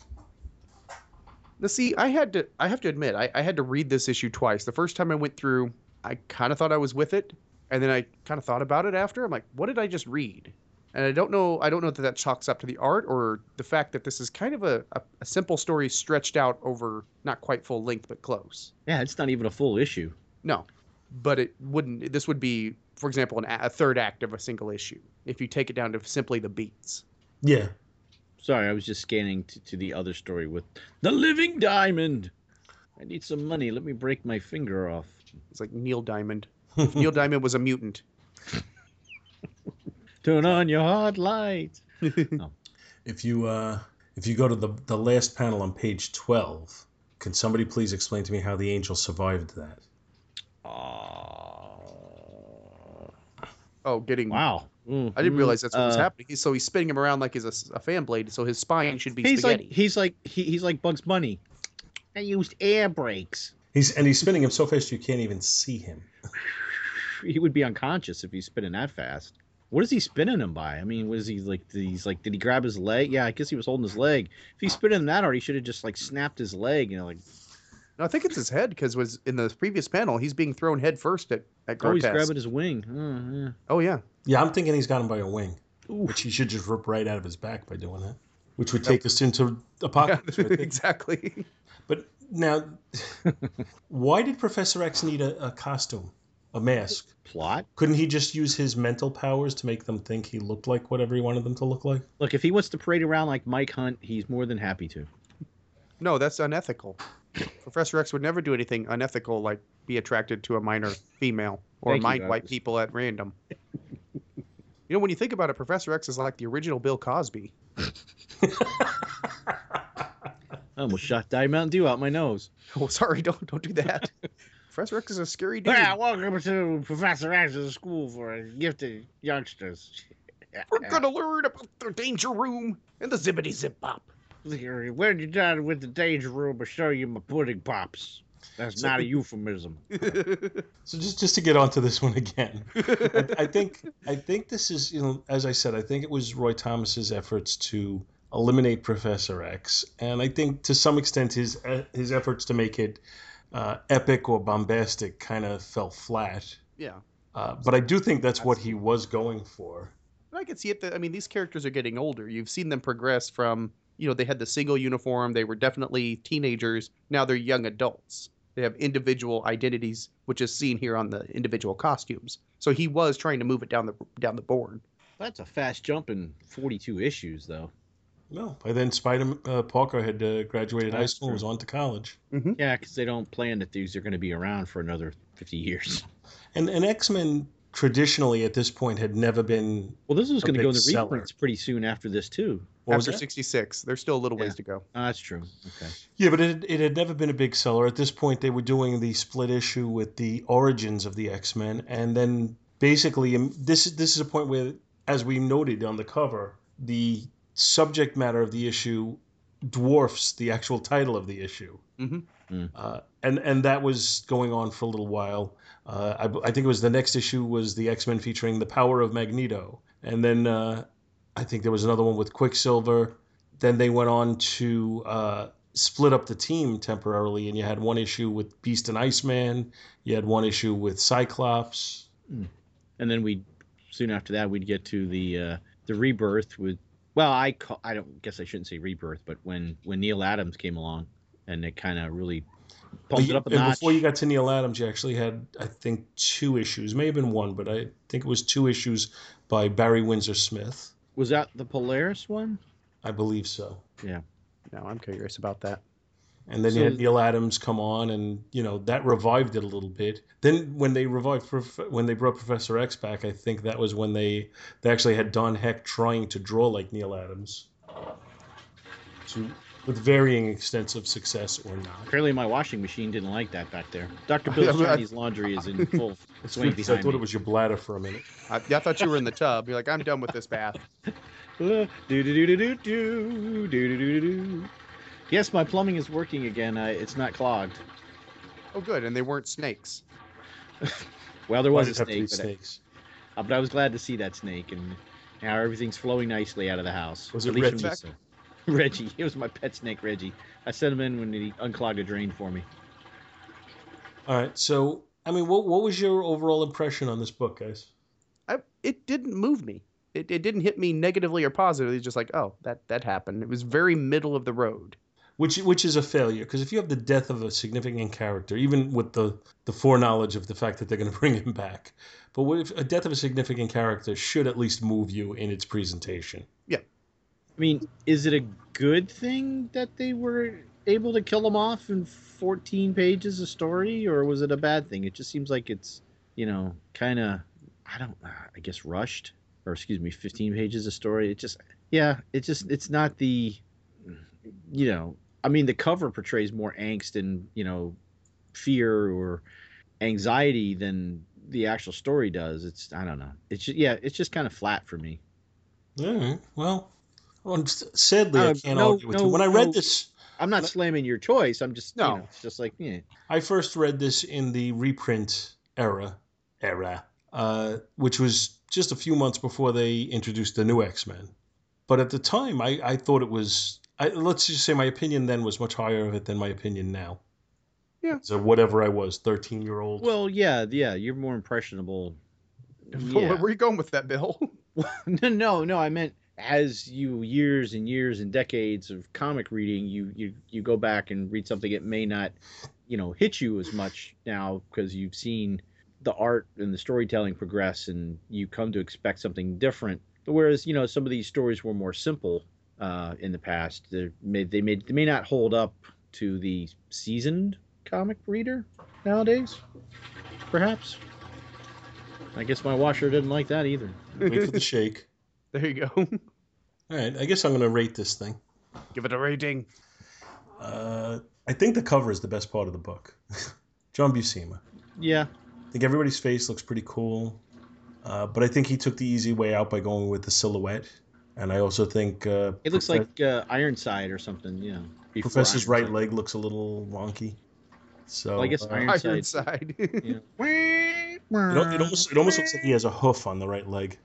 Now, see, I had to. I have to admit, I, I had to read this issue twice. The first time I went through, I kind of thought I was with it, and then I kind of thought about it after. I'm like, what did I just read? And I don't know. I don't know that that chalks up to the art or the fact that this is kind of a, a, a simple story stretched out over not quite full length, but close.
Yeah, it's not even a full issue.
No, but it wouldn't. This would be, for example, an, a a third act of a single issue if you take it down to simply the beats.
Yeah,
Sorry, I was just scanning to, to the other story with the living diamond. I need some money. Let me break my finger off.
It's like Neil Diamond. If Neil Diamond was a mutant.
Turn on your hard light.
if you uh, if you go to the the last panel on page twelve, can somebody please explain to me how the angel survived that?
Oh,
Oh, getting
wow. Mm,
I didn't
mm,
realize that's what was
uh,
happening. He's, so he's spinning him around like he's a fan blade. So his spine should be
He's
spaghetti.
like he's like he, he's like Bugs Bunny. I used air brakes.
He's and he's spinning him so fast you can't even see him.
He would be unconscious if he's spinning that fast. What is he spinning him by? I mean, was he like? He's like, did he grab his leg? Yeah, I guess he was holding his leg. If he's spinning him that hard, he should have just like snapped his leg. You know, like
No, I think it's his head because was in the previous panel he's being thrown head first at at
oh, he's grabbing his wing. Oh,
Oh yeah,
Yeah, I'm thinking he's got him by a wing,
yeah.
which he should just rip right out of his back by doing that, which would take us into apocalypse. right
exactly.
But now, why did Professor X need a, a costume, a mask?
Plot.
Couldn't he just use his mental powers to make them think he looked like whatever he wanted them to look like?
Look, if he wants to parade around like Mike Hunt, he's more than happy to.
No, that's unethical. Professor X would never do anything unethical like be attracted to a minor female or
Thank you,
mind wipe people at random. you know, when you think about it, Professor X is like the original Bill Cosby.
I almost shot Diet Mountain Dew out my nose.
Oh, sorry, don't don't do that. Professor X is a scary dude.
Yeah, welcome to Professor X's school for gifted youngsters.
We're gonna learn about the danger room and the zippity zip bop.
When you're done with the danger room, I'll show you my pudding pops. That's
So-
not a euphemism.
So just just to get onto this one again, I, I think I think this is you know as I said I think it was Roy Thomas's efforts to eliminate Professor X, and I think to some extent his uh, his efforts to make it uh, epic or bombastic kind of fell flat.
yeah.
Uh, but I do think that's what he was going for.
I can see it. That, I mean, these characters are getting older. You've seen them progress from, you know, they had the single uniform. They were definitely teenagers. Now they're young adults. They have individual identities, which is seen here on the individual costumes. So he was trying to move it down the down the board.
That's a fast jump in 42 issues, though.
No, by then Spider uh, Parker had uh, graduated high
That's
school, and was on to college,
Yeah, because they don't plan that these are going to be around for another 50 years.
and and X Men traditionally at this point had never been.
Well, this is going to go in the
seller.
reprints pretty soon after this, too.
What was
After 66, there's still a little ways to go.
Oh, that's true. Okay.
Yeah, but it, it had never been a big seller. At this point, they were doing the split issue with the origins of the X Men, and then basically, um, this is this is a point where, as we noted on the cover, the subject matter of the issue dwarfs the actual title of the issue.
Mm-hmm.
Mm.
Uh, and and that was going on for a little while. Uh, I, I think it was the next issue was the X Men featuring the power of Magneto, and then uh, I think there was another one with Quicksilver. Then they went on to uh, split up the team temporarily, and you had one issue with Beast and Iceman. You had one issue with Cyclops.
And then we, soon after that, we'd get to the uh, the rebirth with. Well, I call, I don't guess I shouldn't say rebirth, but when when Neal Adams came along, and it kind of really pumped it up a
and
notch.
before you got to Neal Adams, you actually had I think two issues, may have been one, but I think it was two issues by Barry Windsor Smith.
Was that the Polaris one?
I believe so. Yeah.
Now I'm curious about that.
And then you had Neal Adams come on, and you know that revived it a little bit. Then when they revived, when they brought Professor X back, I think that was when they they actually had Don Heck trying to draw like Neal Adams, to with varying extents of success or not.
Apparently, my washing machine didn't like that back there. Dr. Bill's
I-
Chinese laundry is in full swing
Because I thought
me.
it was your bladder for a minute.
I, I thought you were in the tub. You're like, I'm done with this bath.
Do do do do do do do do do do. Yes, my plumbing is working again. I, it's not clogged.
Oh, good. And they weren't snakes.
Well, there
Why
was a
did it have to
snake, but I,
snakes?
uh, but I was glad to see that snake, and now everything's flowing nicely out of the house.
Was
At
it
least
Reggie?
From this- Reggie. It was my pet snake, Reggie. I sent him in when he unclogged a drain for me.
All right. So, I mean, what what was your overall impression on this book, guys?
I, it didn't move me. It, it didn't hit me negatively or positively. It's just like, oh, that that happened. It was very middle of the road.
Which which is a failure because if you have the death of a significant character, even with the the foreknowledge of the fact that they're going to bring him back, but what if a death of a significant character should at least move you in its presentation?
I mean, is it a good thing that they were able to kill him off in 14 pages of story, or was it a bad thing? It just seems like it's, you know, kind of, I don't, uh, I guess rushed, or excuse me, 15 pages of story. It just, yeah, it just, it's not the, you know, I mean, the cover portrays more angst and, you know, fear or anxiety than the actual story does. It's, I don't know. It's yeah, it's just kind of flat for me.
All right. Well, well, sadly, I
Uh,
can't
no,
argue with you. When I read
no.
this,
I'm not slamming your choice. I'm just,
No.
you know, it's just like, yeah.
I first read this in the reprint era, era, uh, which was just a few months before they introduced the new X Men. But at the time, I, I thought it was. I, let's just say my opinion then was much higher of it than my opinion now.
Yeah.
So whatever I was, thirteen year old.
Well, yeah, yeah, you're more impressionable.
Where
Yeah.
were you going with that, Bill?
no, no, no, I meant as you years and years and decades of comic reading, you you you go back and read something it may not, you know, hit you as much now because you've seen the art and the storytelling progress and you come to expect something different. Whereas, you know, some of these stories were more simple uh, in the past. They may they may they may not hold up to the seasoned comic reader nowadays, perhaps. I guess my washer didn't like that either.
Wait for the shake.
There you go.
All right. I guess I'm going to rate this thing.
Give it a rating.
Uh, I think the cover is the best part of the book. John Buscema.
Yeah,
I think everybody's face looks pretty cool. Uh, but I think he took the easy way out by going with the silhouette. And I also think uh,
it looks
Profe-
like uh, Ironside or something. You know, before
Professor's right leg looks a little wonky. So
Well, I guess
uh,
Iron-
Ironside.
You know.
it, it almost it almost looks like he has a hoof on the right leg,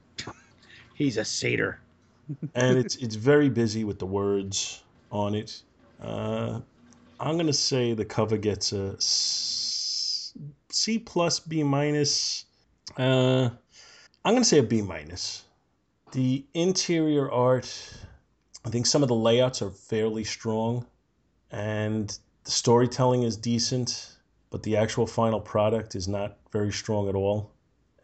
He's a satyr.
and it's it's very busy with the words on it. Uh, I'm gonna say the cover gets a C plus B minus. Uh, I'm gonna say a B minus. The interior art, I think some of the layouts are fairly strong, and the storytelling is decent, but the actual final product is not very strong at all.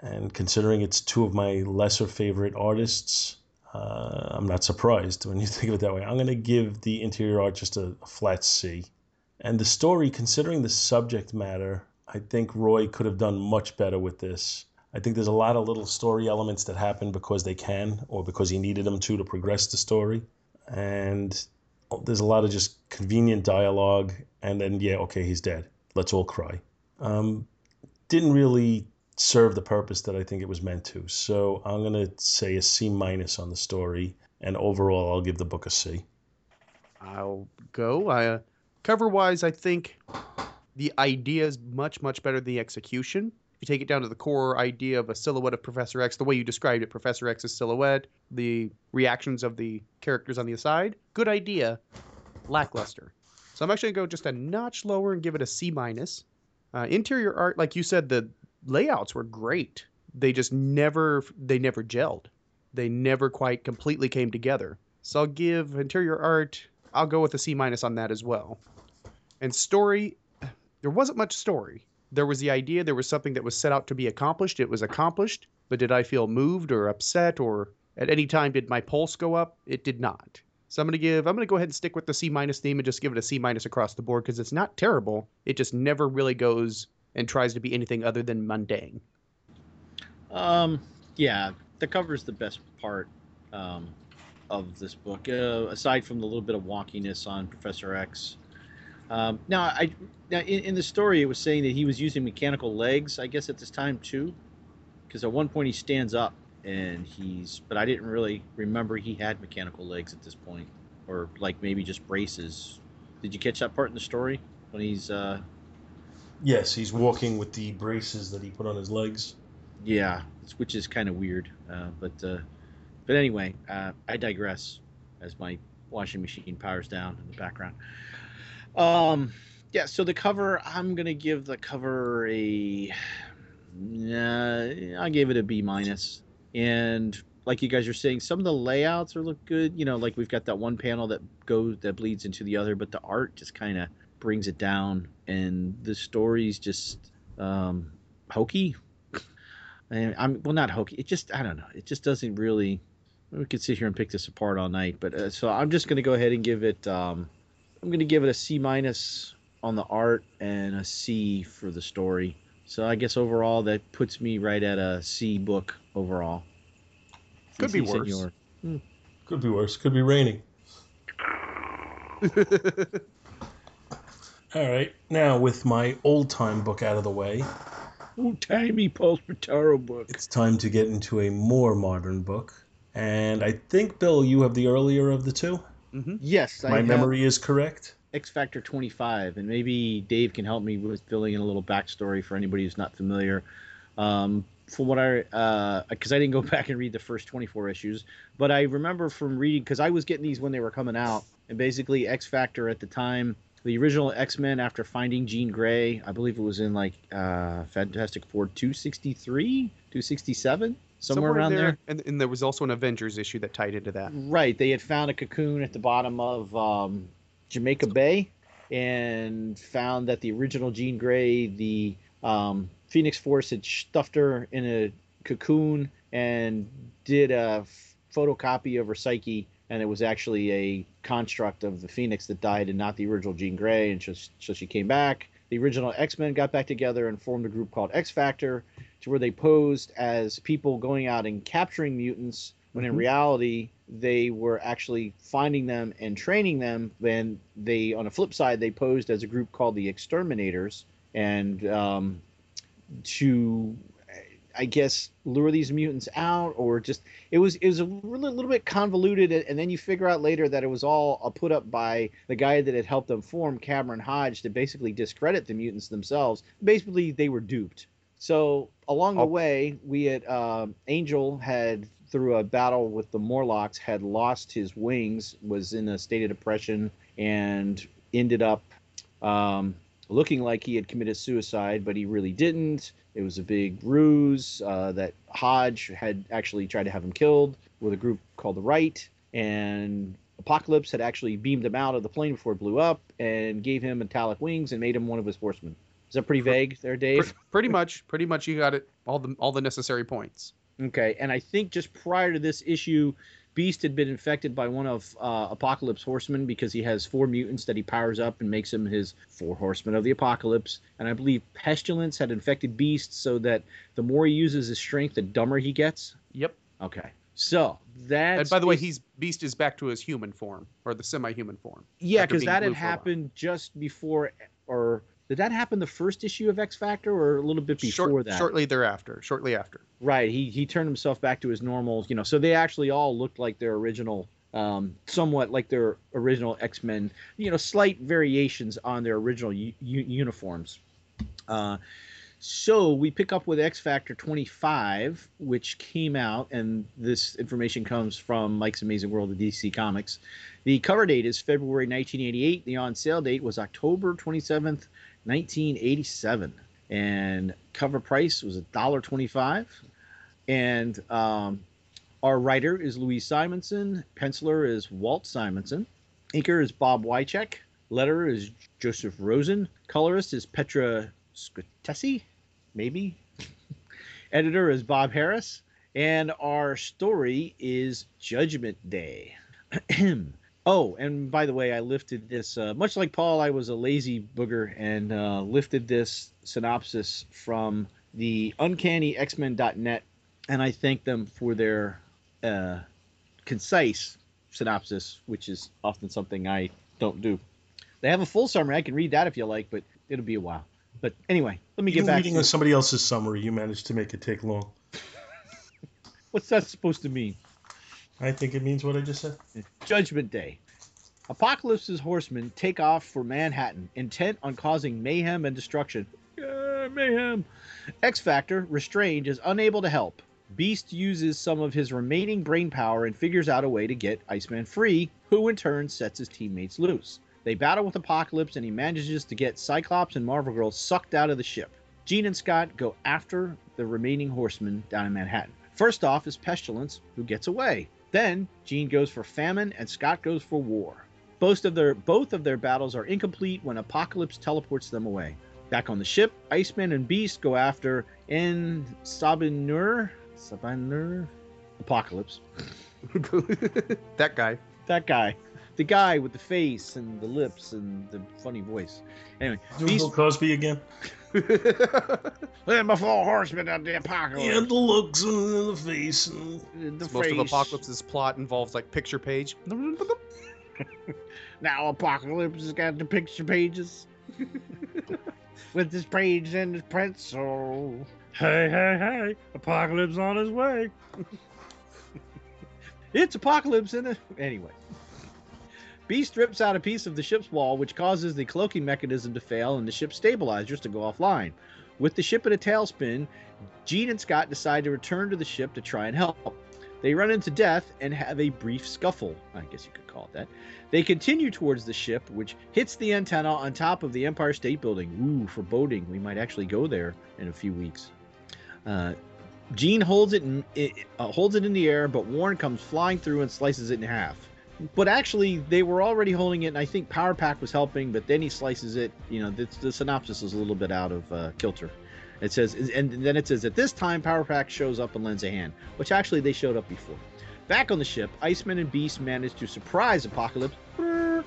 And considering it's two of my lesser favorite artists, uh, I'm not surprised when you think of it that way. I'm going to give the interior art just a, a flat C. And the story, considering the subject matter, I think Roy could have done much better with this. I think there's a lot of little story elements that happen because they can or because he needed them to to progress the story. And there's a lot of just convenient dialogue. And then, yeah, okay, he's dead. Let's all cry. Um, didn't really serve the purpose that I think it was meant to. So I'm going to say a C minus on the story. And overall, I'll give the book a C.
I'll go. I, uh, cover wise, I think the idea is much, much better than the execution. If you take it down to the core idea of a silhouette of Professor X, the way you described it, Professor X's silhouette, the reactions of the characters on the side, good idea, lackluster. So I'm actually going to go just a notch lower and give it a C minus. Uh, interior art, like you said, the layouts were great. They just never, they never gelled. They never quite completely came together. So I'll give interior art I'll go with a C minus on that as well. And story, there wasn't much story. There was the idea, there was something that was set out to be accomplished. It was accomplished, but did I feel moved or upset or at any time did my pulse go up? It did not. So I'm gonna give, I'm gonna go ahead and stick with the C minus theme and just give it a C minus across the board because it's not terrible. It just never really goes and tries to be anything other than mundane.
Um, yeah, the cover is the best part um, of this book, uh, aside from the little bit of wonkiness on Professor X. Um, now, I now in, in the story, it was saying that he was using mechanical legs. I guess at this time too, because at one point he stands up and he's. But I didn't really remember he had mechanical legs at this point, or like maybe just braces. Did you catch that part in the story when he's? uh
Yes, he's walking with the braces that he put on his legs.
Yeah, which is kind of weird. Uh, but uh, but anyway, uh, I digress as my washing machine powers down in the background. Um, yeah. So the cover, I'm gonna give the cover a. I gave it a B minus, and like you guys are saying, some of the layouts are look good. You know, like we've got that one panel that goes that bleeds into the other, but the art just kind of brings it down, and the story's just um, hokey. And I'm well, not hokey. It just I don't know. It just doesn't really. We could sit here and pick this apart all night, but uh, so I'm just gonna go ahead and give it. Um, I'm gonna give it a C minus on the art and a C for the story. So I guess overall that puts me right at a C book overall.
Could be worse.
Senor.
Could be worse. Could be raining. All right. Now, with my old time book out of the way,
Old timey Paul Spataro book.
it's time to get into a more modern book. And I think, Bill, you have the earlier of the two.
hmm
Yes,
My
have
memory is correct.
X Factor 25, and maybe Dave can help me with filling in a little backstory for anybody who's not familiar. Um, from what I, because I didn't go back and read the first 24 issues, but I remember from reading because I was getting these when they were coming out, and basically X Factor at the time, the original X Men after finding Jean Grey, I believe it was in like uh, Fantastic Four 263, 267, somewhere, around there.
And, and there was also an Avengers issue that tied into that.
Right. They had found a cocoon at the bottom of um, Jamaica Bay and found that the original Jean Grey, the um, Phoenix Force had stuffed her in a cocoon and did a f- photocopy of her psyche. And it was actually a construct of the Phoenix that died and not the original Jean Grey. And so, so she came back. The original X Men got back together and formed a group called X Factor, to where they posed as people going out and capturing mutants when in
Mhm.
reality they were actually finding them and training them then they on the flip side they posed as a group called the exterminators and um, to i guess lure these mutants out or just it was it was a really, little bit convoluted and then you figure out later that it was all put up by the guy that had helped them form cameron hodge to basically discredit the mutants themselves basically they were duped so along the
Oh.
way, we had um Angel had through a battle with the Morlocks had lost his wings, was in a state of depression, and ended up um, looking like he had committed suicide, but he really didn't. It was a big ruse uh, that Hodge had actually tried to have him killed with a group called the Right, and Apocalypse had actually beamed him out of the plane before it blew up and gave him metallic wings and made him one of his horsemen. Is that pretty vague there, Dave?
Pretty much, pretty much, you got it. All the all the necessary points.
Okay, and I think just prior to this issue, Beast had been infected by one of uh, Apocalypse Horsemen because he has four mutants that he powers up and makes him his four horsemen of the apocalypse. And I believe Pestilence had infected Beast so that the more he uses his strength, the dumber he gets.
Yep.
Okay, so that.
And by the way, he's Beast is back to his human form or the semi-human form.
yeah, because that had
for a while.
happened just before, or did that happen the first issue of X Factor or a little bit before
Short-
that?
Shortly thereafter. Shortly after.
Right. He he turned himself back to his normal, you know. So they actually all looked like their original, um, somewhat like their original X Men. You know, slight variations on their original u- uniforms. Uh, so we pick up with X Factor 25, which came out, and this information comes from Mike's Amazing World of DC Comics. The cover date is February 1988. The on sale date was October 27th, 1987 and cover price was $1.25 and um, our writer is louise simonson penciler is walt simonson inker is bob wiacek letterer is joseph rosen colorist is petra scritesi maybe? Editor is bob harras and our story is judgment day Oh, and by the way, I lifted this, uh, much like Paul, I was a lazy booger and uh, lifted this synopsis from the uncannyxmen.net, and I thank them for their uh, concise synopsis, which is often something I don't do. They have a full summary. I can read that if you like, but it'll be a while. But anyway, let me get
Even
back
reading
to
somebody else's summary, you managed to make it take long.
what's that supposed to mean?
I think it means what I just said.
Judgment Day. Apocalypse's horsemen take off for Manhattan, intent on causing mayhem and destruction. Mayhem. X Factor, restrained, is unable to help. Beast uses some of his remaining brain power and figures out a way to get Iceman free, who in turn sets his teammates loose. They battle with Apocalypse and he manages to get Cyclops and Marvel Girl sucked out of the ship. Jean and Scott go after the remaining horsemen down in Manhattan. First off is Pestilence, who gets away. Then Jean goes for famine and Scott goes for war. Both of their both of their battles are incomplete when Apocalypse teleports them away. Back on the ship, Iceman and Beast go after En Sabah Nur, Sabinur, Apocalypse.
that guy.
That guy, the guy with the face and the lips and the funny voice. Anyway,
Doing
Beast,
Bill Cosby again.
and my four horsemen of the apocalypse.
Yeah, the looks and the face. And...
the
Most of. Apocalypse's plot involves like picture page.
Now Apocalypse has got the picture pages with his page and his pencil. Hey, hey, hey! Apocalypse on his way. it's Apocalypse in it. Anyway. Beast rips out a piece of the ship's wall, which causes the cloaking mechanism to fail and the ship's stabilizers to go offline. With the ship in a tailspin, Jean and Scott decide to return to the ship to try and help. They run into death and have a brief scuffle. I guess you could call it that. They continue towards the ship, which hits the antenna on top of the Empire State Building. Ooh, foreboding. We might actually go there in a few weeks. Uh, Jean holds it, in, it uh, holds it in the air, but Warren comes flying through and slices it in half. But actually, they were already holding it, and I think Power Pack was helping. But then he slices it. You know, the, the synopsis is a little bit out of uh, kilter. It says, and then it says at this time Power Pack shows up and lends a hand, which actually they showed up before. Back on the ship, Iceman and Beast manage to surprise Apocalypse.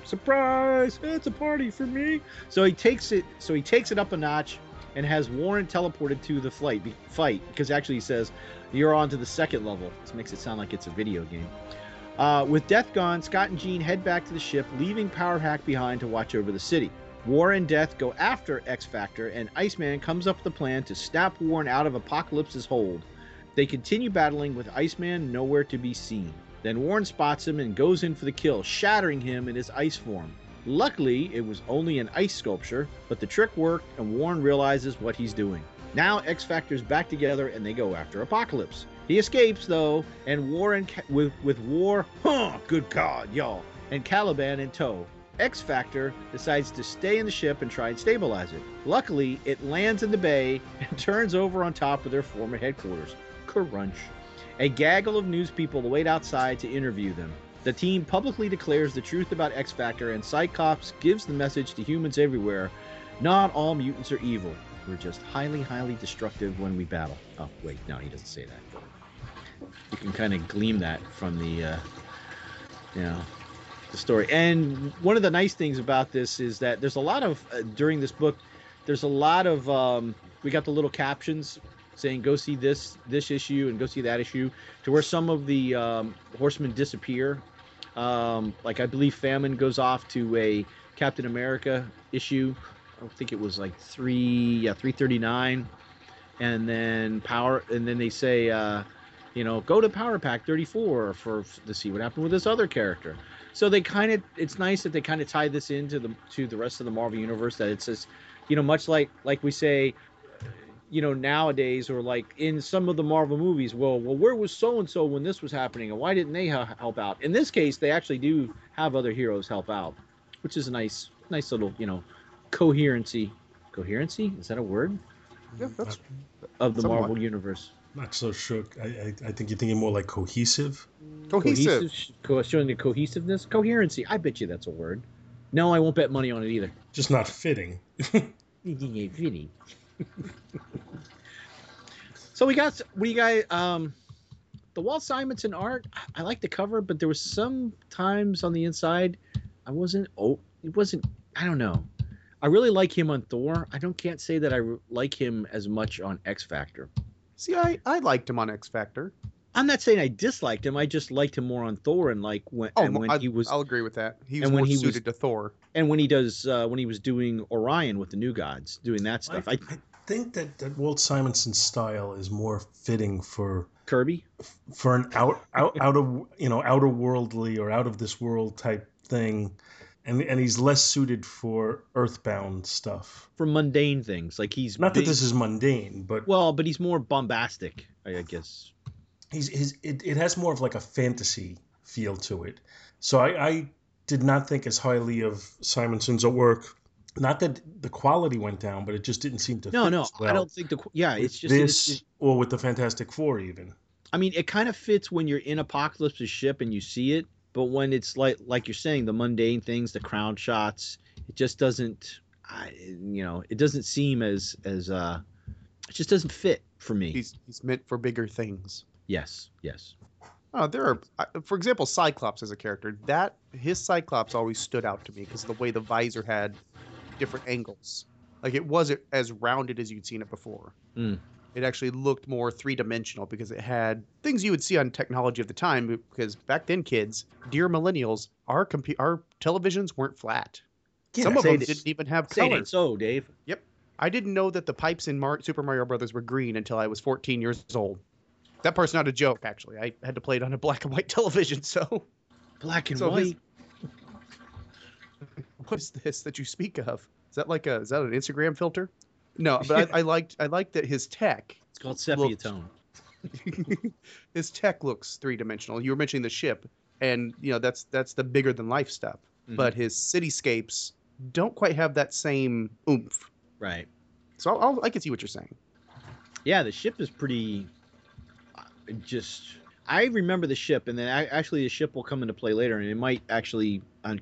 Surprise! It's a party for me. So he takes it. So he takes it up a notch, and has Warren teleported to the flight fight because actually he says you're on to the second level. This makes it sound like it's a video game. Uh, with Death gone, Scott and Jean head back to the ship, leaving Power Pack behind to watch over the city. War and Death go after X Factor, and Iceman comes up with a plan to snap Warren out of Apocalypse's hold. They continue battling with Iceman nowhere to be seen. Then Warren spots him and goes in for the kill, shattering him in his ice form. Luckily, it was only an ice sculpture, but the trick worked and Warren realizes what he's doing. Now X Factor's back together and they go after Apocalypse. He escapes though, and Warren ca- with with War, huh, good God, y'all, and Caliban in tow. X Factor decides to stay in the ship and try and stabilize it. Luckily, it lands in the bay and turns over on top of their former headquarters. Crunch. A gaggle of news people wait outside to interview them. The team publicly declares the truth about X Factor, and Cyclops gives the message to humans everywhere not all mutants are evil. We're just highly, highly destructive when we battle. Oh, wait, no, he doesn't say that. You can kind of glean that from the, uh, you know, the story. And one of the nice things about this is that there's a lot of, uh, during this book, there's a lot of, um, we got the little captions saying go see this this issue and go see that issue to where some of the um, horsemen disappear. Um, like i believe famine goes off to a captain america issue. I think it was like three yeah 339 and then power and then they say uh, you know go to power pack 34 for to see what happened with this other character. So they kind of it's nice that they kind of tie this into the to the rest of the marvel universe that it says you know much like like we say you know nowadays or like in some of the marvel movies well well where was so and so when this was happening and why didn't they ha- help out? In this case they actually do have other heroes help out which is a nice nice little you know coherency. Coherency? Is that a word?
Yeah, that's uh,
of the
Somewhat.
marvel universe
Not so sure. I, I, I think you're thinking more like cohesive.
cohesive.
co- showing the cohesiveness coherency i bet you that's a word no i won't bet money on it either
Just not fitting.
Vinny. so we got we got um the Walt Simonson art. I- I like the cover, but there was some times on the inside I wasn't oh it wasn't I don't know. I really like him on Thor. I don't can't say that I re- like him as much on X Factor.
See, I, I liked him on X Factor.
I'm not saying I disliked him. I just liked him more on Thor and like when
Oh,
and when
I,
he was
I'll agree with that. He was
and when
more
he was-
suited to Thor.
and when he does uh, when he was doing Orion with the New Gods, doing that stuff. I,
I think that, that Walt Simonson's style is more fitting for
Kirby.
for an out out out of you know outer worldly or out of this world type thing, and and he's less suited for earthbound stuff.
For mundane things, like he's
Not that this is mundane, but
well, but he's more bombastic, I I guess.
he's his it, it has more of like a fantasy feel to it. So I, I did not think as highly of Simonson's work. Not that the quality went down, but it just didn't seem to.
No, no,
well
I don't think the. Yeah, it's just. it's-
this
it's-
or with the Fantastic Four even.
I mean, it kind of fits when you're in Apocalypse's ship and you see it, but when it's like like you're saying, the mundane things, the crown shots, it just doesn't. I, you know, it doesn't seem as as uh, it just doesn't fit for me.
He's he's meant for bigger things.
yes, yes.
Oh, there are, for example, Cyclops as a character. That his Cyclops always stood out to me because of the way the visor had different angles. Like it wasn't as rounded as you'd seen it before.
Mm.
It actually looked more three dimensional because it had things you would see on technology of the time. Because back then, kids, dear millennials, our compu- our televisions weren't flat.
Yeah,
Some of them didn't even have
Say it
color.
so, Dave. Yep.
I didn't know that the pipes in Mar- Super Mario Brothers were green until I was 14 years old. That part's not a joke, actually. I had to play it on a black and white television, so
Black and
So
white.
what is this that you speak of? Is that like a is that an Instagram filter? No, but I, I liked I liked that his tech
It's called sepia
looked-
tone.
his tech looks three dimensional. You were mentioning the ship, and you know that's that's the bigger than life stuff.
Mhm.
But his cityscapes don't quite have that same oomph.
Right.
So I'll, I'll, I can see what you're saying.
Yeah, the ship is pretty. uh, Just, I remember the ship, and then I, actually the ship will come into play later, and it might actually. I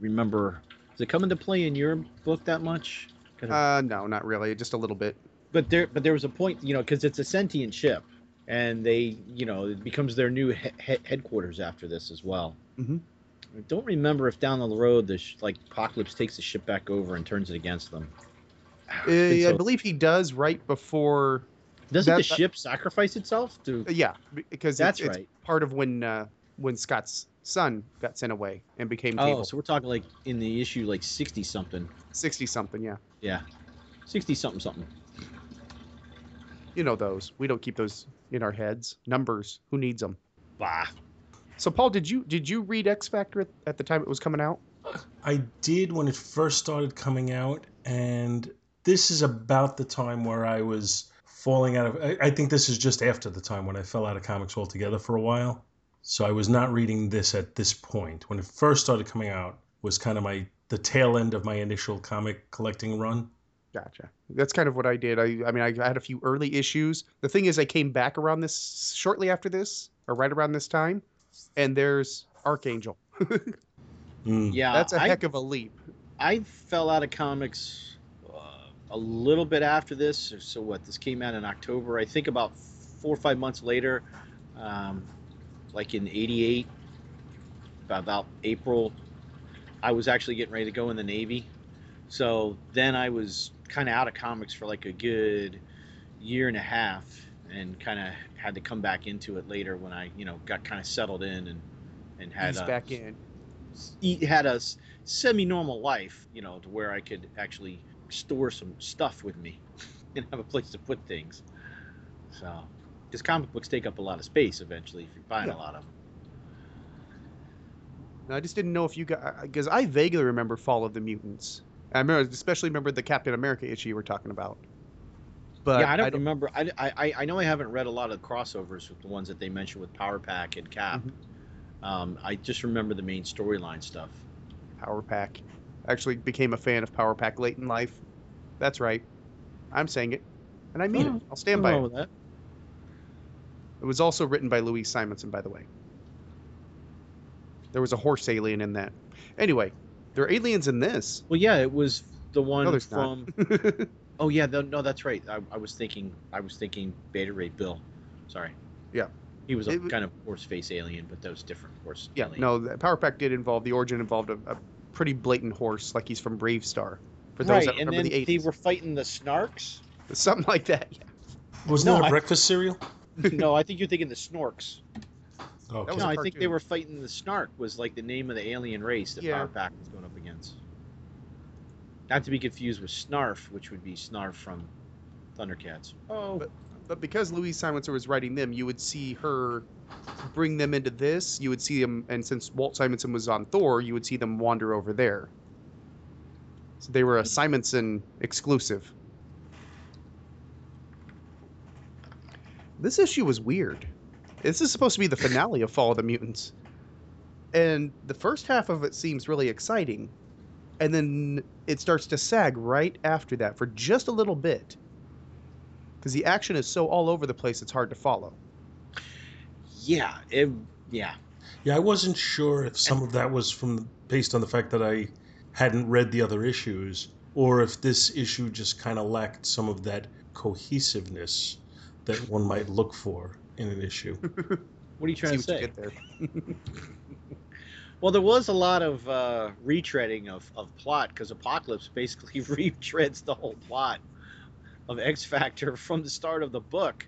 remember. Does it come into play in your book that much? Of-
Uh, no, not really. Just a little bit.
but there, but there was a point, you know, because it's a sentient ship, and they, you know, it becomes their new he- he- headquarters after this as well.
Mhm.
I don't remember if down the road the sh- like Apocalypse takes the ship back over and turns it against them.
Uh, I
so-
believe he does right before.
Doesn't
that-
the
that-
ship sacrifice itself to?
Yeah, because
That's
it's, it's
right.
part of when uh, when Scott's son got sent away and became
Oh,
Cable.
so we're talking like in the issue like sixty something.
Sixty something. Yeah,
Yeah, sixty something something.
you know those. We don't keep those in our heads. Numbers. Who needs them?
Bah.
So Paul, did you did you read X Factor at, at the time it was coming out?
I did when it first started coming out, and this is about the time where I was falling out of. I, I think this is just after the time when I fell out of comics altogether for a while. So I was not reading this at this point. When it first started coming out, was kind of my the tail end of my initial comic collecting run.
Gotcha. That's kind of what I did. I I mean I had a few early issues. The thing is I came back around this shortly after this or right around this time, and there's Archangel.
Mm.
Yeah,
That's a
I,
heck of a leap.
I fell out of comics uh, a little bit after this. So what? This came out in October. I think about four or five months later, um, like in '88, about, about April, I was actually getting ready to go in the Navy. So then I was kind of out of comics for like a good year and a half, and kind of had to come back into it later when I, you know, got kind of settled in and and had
He's
uh,
back in.
had a semi-normal life, you know, to where I could actually store some stuff with me and have a place to put things. So, because comic books take up a lot of space eventually if you're buying
Yeah.
a lot of them.
I just didn't know if you got because I vaguely remember Fall of the Mutants. I remember, especially remember the Captain America issue you were talking about. But
yeah, I don't, remember. I, I, I know I haven't read a lot of crossovers with the ones that they mentioned with Power Pack and Cap.
Mhm.
Um, I just remember the main storyline stuff.
Power Pack. Actually, became a fan of Power Pack late in life. That's right. I'm saying it, and I mean
Oh,
it. I'll stand by it.
that.
It was also written by Louise Simonson, by the way. There was a horse alien in that. Anyway, there are aliens in this.
Well, yeah, it was the one
No,
from. Oh yeah, no, no, that's right. I, I was thinking, I was thinking Beta Ray Bill. Sorry.
Yeah.
He was a
It
kind of horse face alien, but that was different horse.
yeah,
alien.
no, the Power Pack did involve the origin involved a, a pretty blatant horse, like he's from BraveStarr. For those
right,
that
and
remember
then
the 80s,
they were fighting the Snarks.
something like that. Yeah.
Wasn't
No,
that a
I-
breakfast cereal?
no, I think you're thinking the Snorks.
Oh,
okay.
No, I think they were fighting the Snark. Was like the name of the alien race that
Yeah.
Power Pack was going up against. Not to be confused with Snarf, which would be Snarf from Thundercats. Oh,
But- But because Louise Simonson was writing them, you would see her bring them into this. You would see them, and since Walt Simonson was on Thor, you would see them wander over there. So they were a Simonson exclusive. This issue was weird. This is supposed to be the finale of Fall of the Mutants. And the first half of it seems really exciting. And then it starts to sag right after that for just a little bit. Because the action is so all over the place, it's hard to follow.
Yeah, it, yeah.
Yeah, I wasn't sure if some of that was from based on the fact that I hadn't read the other issues, or if this issue just kind of lacked some of that cohesiveness that one might look for in an issue.
What are you trying
See
to say?
get there.
Well, there was a lot of uh, retreading of, of plot because Apocalypse basically retreads the whole plot of X Factor from the start of the book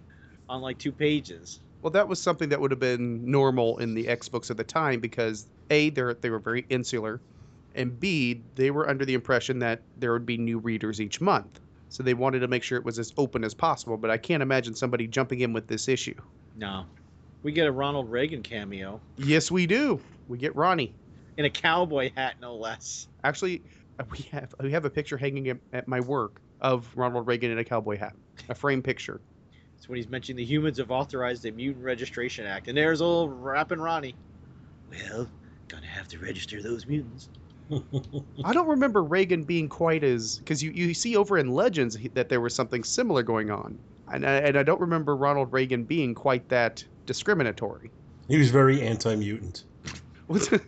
on like two pages.
Well, that was something that would have been normal in the X books at the time because A, they they were very insular, and B, they were under the impression that there would be new readers each month. So they wanted to make sure it was as open as possible, but I can't imagine somebody jumping in with this issue.
No, we get a Ronald Reagan cameo
Yes, we do. We get Ronnie.
in a cowboy hat, no less.
Actually, uh, we have we have a picture hanging at, at my work of Ronald Reagan in a cowboy hat, a frame picture.
It's when he's mentioning the humans have authorized a mutant registration act, and there's old rapping Ronnie. Well, gonna have to register those mutants.
I don't remember Reagan being quite as because you, you see over in Legends that there was something similar going on, and I, and I don't remember Ronald Reagan being quite that discriminatory.
he was very anti-mutant.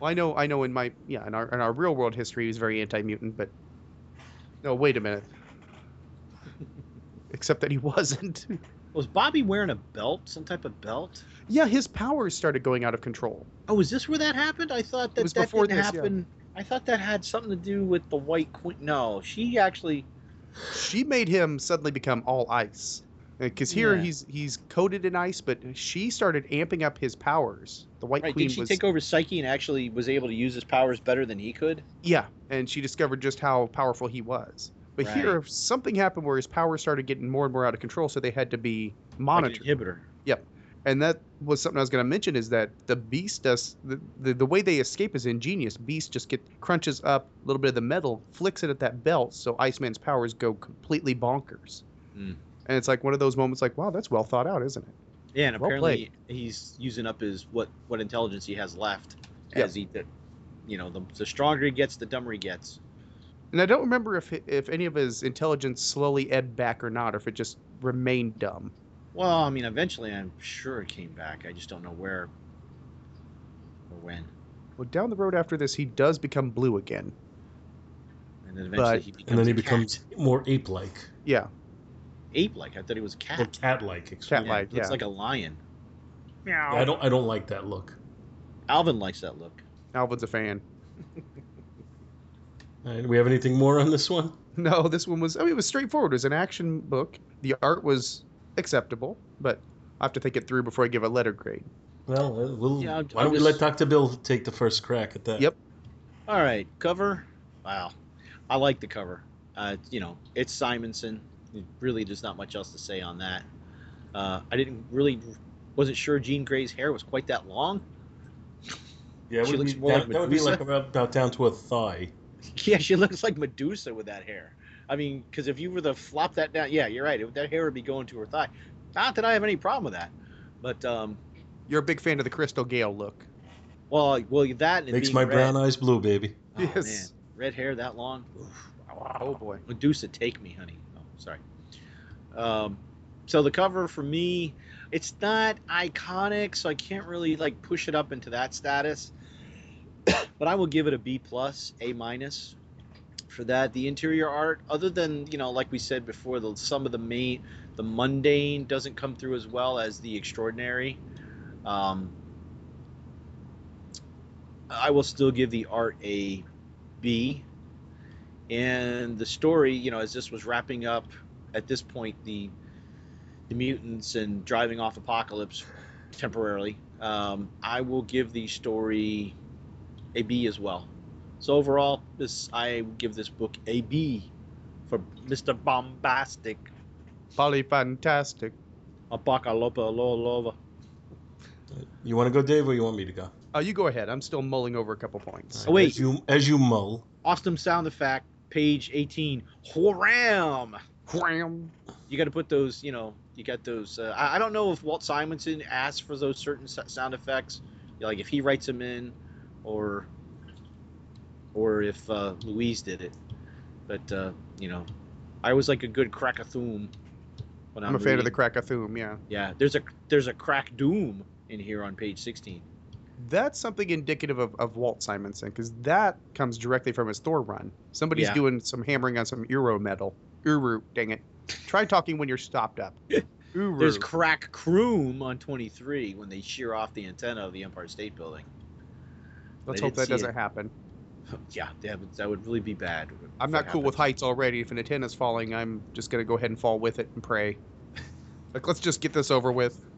Well, I know I know in my yeah in our in our real world history he was very anti-mutant, but no, wait a minute. Except that he wasn't.
Was Bobby wearing a belt, some type of belt?
yeah, his powers started going out of control.
Oh, is this where that happened? I thought that that didn't
this, yeah.
happen. I thought that had something to do with the White Queen. No, she actually.
She made him suddenly become all ice. Because here
Yeah.
he's he's coated in ice, but she started amping up his powers. The White
Right,
Queen
did she
was
take over Psyche and actually was able to use his powers better than he could?
Yeah, and she discovered just how powerful he was. But
Right.
here, something happened where his powers started getting more and more out of control, so they had to be
Like an
monitored.
inhibitor.
and that was something I was going to mention is that the Beast does the, the the way they escape is ingenious. Beast just get crunches up a little bit of the metal, flicks it at that belt, so Iceman's powers go completely bonkers.
Mm.
And it's like one of those moments, like, wow, that's well thought out, isn't it?
Yeah, and
Well
apparently he's using up his what what intelligence he has left
Yep.
as he, the, you know, the, the stronger he gets, the dumber he gets.
And I don't remember if if any of his intelligence slowly ebbed back or not, or if it just remained dumb.
Well, I mean, eventually, I'm sure it came back. I just don't know where or when.
Well, down the road after this, he does become blue again.
And then eventually
But-
he becomes
and then he
a cat.
becomes more ape-like
Yeah,
ape-like. I thought he was a
or
cat.
cat-like. excuse.
Cat-like.
looks
yeah.
like a lion.
Yeah, I don't. I don't like that look.
Alvin likes that look.
Alvin's a fan.
All right, do we have anything more on this one?
No, this one was. I mean, it was straightforward. It was an action book. The art was acceptable, but I have to think it through before I give a letter grade.
Well, uh, we'll,
Yeah, I'm-
why don't
I'm
we let Dr. Bill take the first crack at that?
Yep.
All right, cover. Wow, I like the cover. Uh, you know, it's Simonson. Really, there's not much else to say on that. Uh, I didn't really, wasn't sure Jean Grey's hair was quite that long.
Yeah,
She looks
be,
more
that,
like
that would be like about, about down to a thigh.
Yeah, she looks like Medusa with that hair. I mean, because if you were to flop that down, yeah, you're right. It, that hair would be going to her thigh. Not that I have any problem with that, but um,
You're a big fan of the Crystal Gale look.
well, well, that and
Makes my
red.
brown eyes blue, baby.
Oh,
Yes.
man. red hair that long. Oof.
Oh boy.
Medusa, take me, honey. Oh, sorry. Um, so the cover for me, it's not iconic, so I can't really like push it up into that status. but I will give it a B plus, A minus for that. The interior art, other than you know, like we said before, the some of the main, the mundane doesn't come through as well as the extraordinary. Um, I will still give the art a B and the story you know as this was wrapping up at this point the the mutants and driving off apocalypse temporarily um, i will give the story a b as well so overall this i give this book a b for mr bombastic
Polyfantastic.
Apocalopa lolova.
You want to go, Dave, or you want me to go?
Uh, you go ahead. I'm still mulling over a couple points.
Oh, wait.
As you, as you mull,
Awesome sound effect, page 18. Wham!
Wham.
You got to put those, you know, you got those. Uh, I, I don't know if Walt Simonson asked for those certain s- sound effects, like if he writes them in, or or if uh, Louise did it. But uh, you know, I was like a good crack-a-thoom when I'm,
I'm a fan of the. Krakathoom, yeah.
Yeah, there's a there's a crack doom in here on page 16.
That's something indicative of, of Walt Simonson, because that comes directly from his Thor run. Somebody's
Yeah.
doing some hammering on some Euro metal. Uru, dang it. Try talking when you're stopped up. Uru.
There's crack croom on 23 when they shear off the antenna of the Empire State Building.
Let's
I
hope that doesn't
it.
happen.
Yeah, that would, that would really be bad.
I'm not
that
cool with heights already. If an antenna's falling, I'm just gonna go ahead and fall with it and pray. like, let's just get this over with.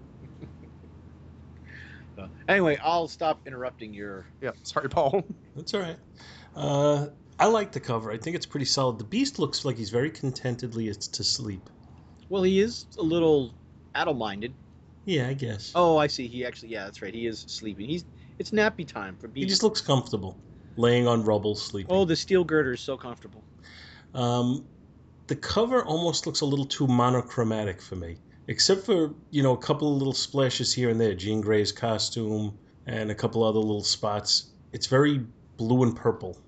Uh, anyway, I'll stop interrupting your.
Yeah, sorry, Paul.
that's all right. Uh, I like the cover. I think it's pretty solid. The Beast looks like he's very contentedly is to sleep.
Well, he is a little addle-minded.
Yeah, I guess.
Oh, I see. He actually, yeah, that's right. He is sleeping. He's it's nappy time for
he just looks comfortable, laying on rubble, sleeping.
Oh, the steel girder is so comfortable.
Um, the cover almost looks a little too monochromatic for me, except for you know a couple of little splashes here and there. Jean Grey's costume and a couple other little spots. It's very blue and purple.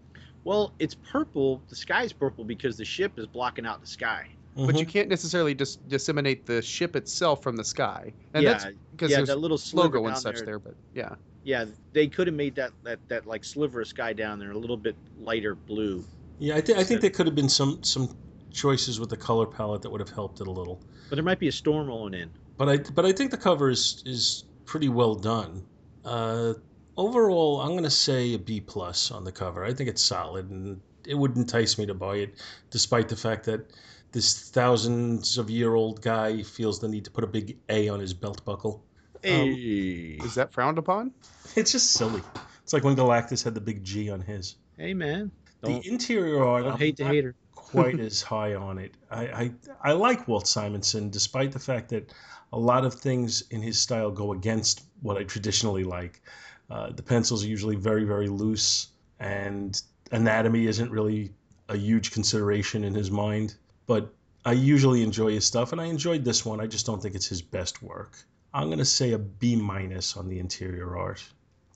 Well, it's purple. The sky's purple because the ship is blocking out the sky.
But you
Mhm.
can't necessarily just disseminate the ship itself from the sky. And
yeah,
that's because
yeah,
there's
that little
logo and such
there.
there. But yeah,
Yeah, they could have made that, that that like sliver of sky down there a little bit lighter blue.
yeah, I, th- I think there could have been some some choices with the color palette that would have helped it a little.
But there might be a storm rolling in.
But I but I think the cover is is pretty well done. Uh, overall, I'm going to say a B plus on the cover. I think it's solid, and it would entice me to buy it, despite the fact that this thousands of year old guy feels the need to put a big A on his belt buckle.
Hey,
is that frowned upon?
It's just silly. It's like when Galactus had the big G on his.
hey man, don't,
the interior art,
don't
I'm
hate the hater.
quite as high on it. I, I I like Walt Simonson, despite the fact that a lot of things in his style go against what I traditionally like. Uh, the pencils are usually very very loose, and anatomy isn't really a huge consideration in his mind. But I usually enjoy his stuff, and I enjoyed this one. I just don't think it's his best work. I'm gonna say a B minus on the interior art,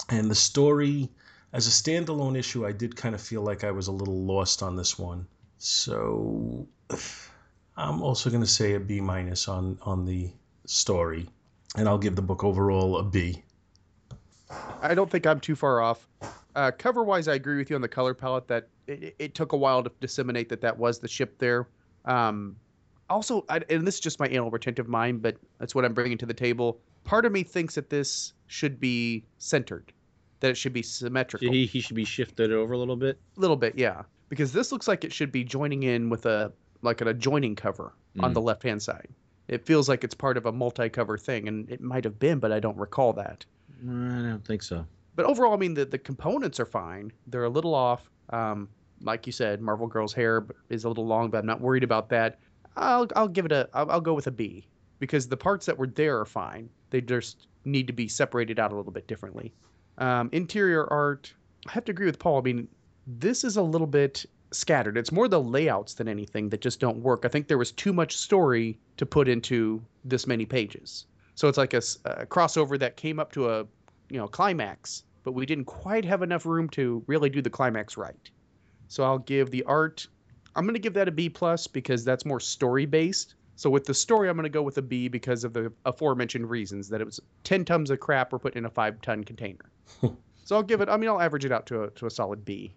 and the story. As a standalone issue, I did kind of feel like I was a little lost on this one. So I'm also going to say a B minus on on the story, and I'll give the book overall a B.
I don't think I'm too far off. Uh, cover wise, I agree with you on the color palette that it, it took a while to disseminate that that was the ship there. Um, also, I, and this is just my anal retentive mind, but that's what I'm bringing to the table. Part of me thinks that this should be centered, that it should be symmetrical.
He, he should be shifted over a little bit.
A little bit, yeah, because this looks like it should be joining in with a like an adjoining cover on
Mm.
the left hand side. It feels like it's part of a multi-cover thing, and it might have been, but I don't recall that.
I don't think so.
but overall, I mean, the, the components are fine. They're a little off. Um, like you said, Marvel Girl's hair is a little long, but I'm not worried about that. I'll I'll give it a I'll, I'll go with a B because the parts that were there are fine. They just need to be separated out a little bit differently. Um, interior art, I have to agree with Paul. I mean, this is a little bit scattered. It's more the layouts than anything that just don't work. I think there was too much story to put into this many pages. So it's like a crossover that came up to a you know climax, but we didn't quite have enough room to really do the climax right. So I'll give the art. I'm going to give that a B plus because that's more story based. So with the story, I'm going to go with a B because of the aforementioned reasons that it was 10 tons of crap were put in a five ton container. so I'll give it. I mean, I'll average it out to a to a solid B.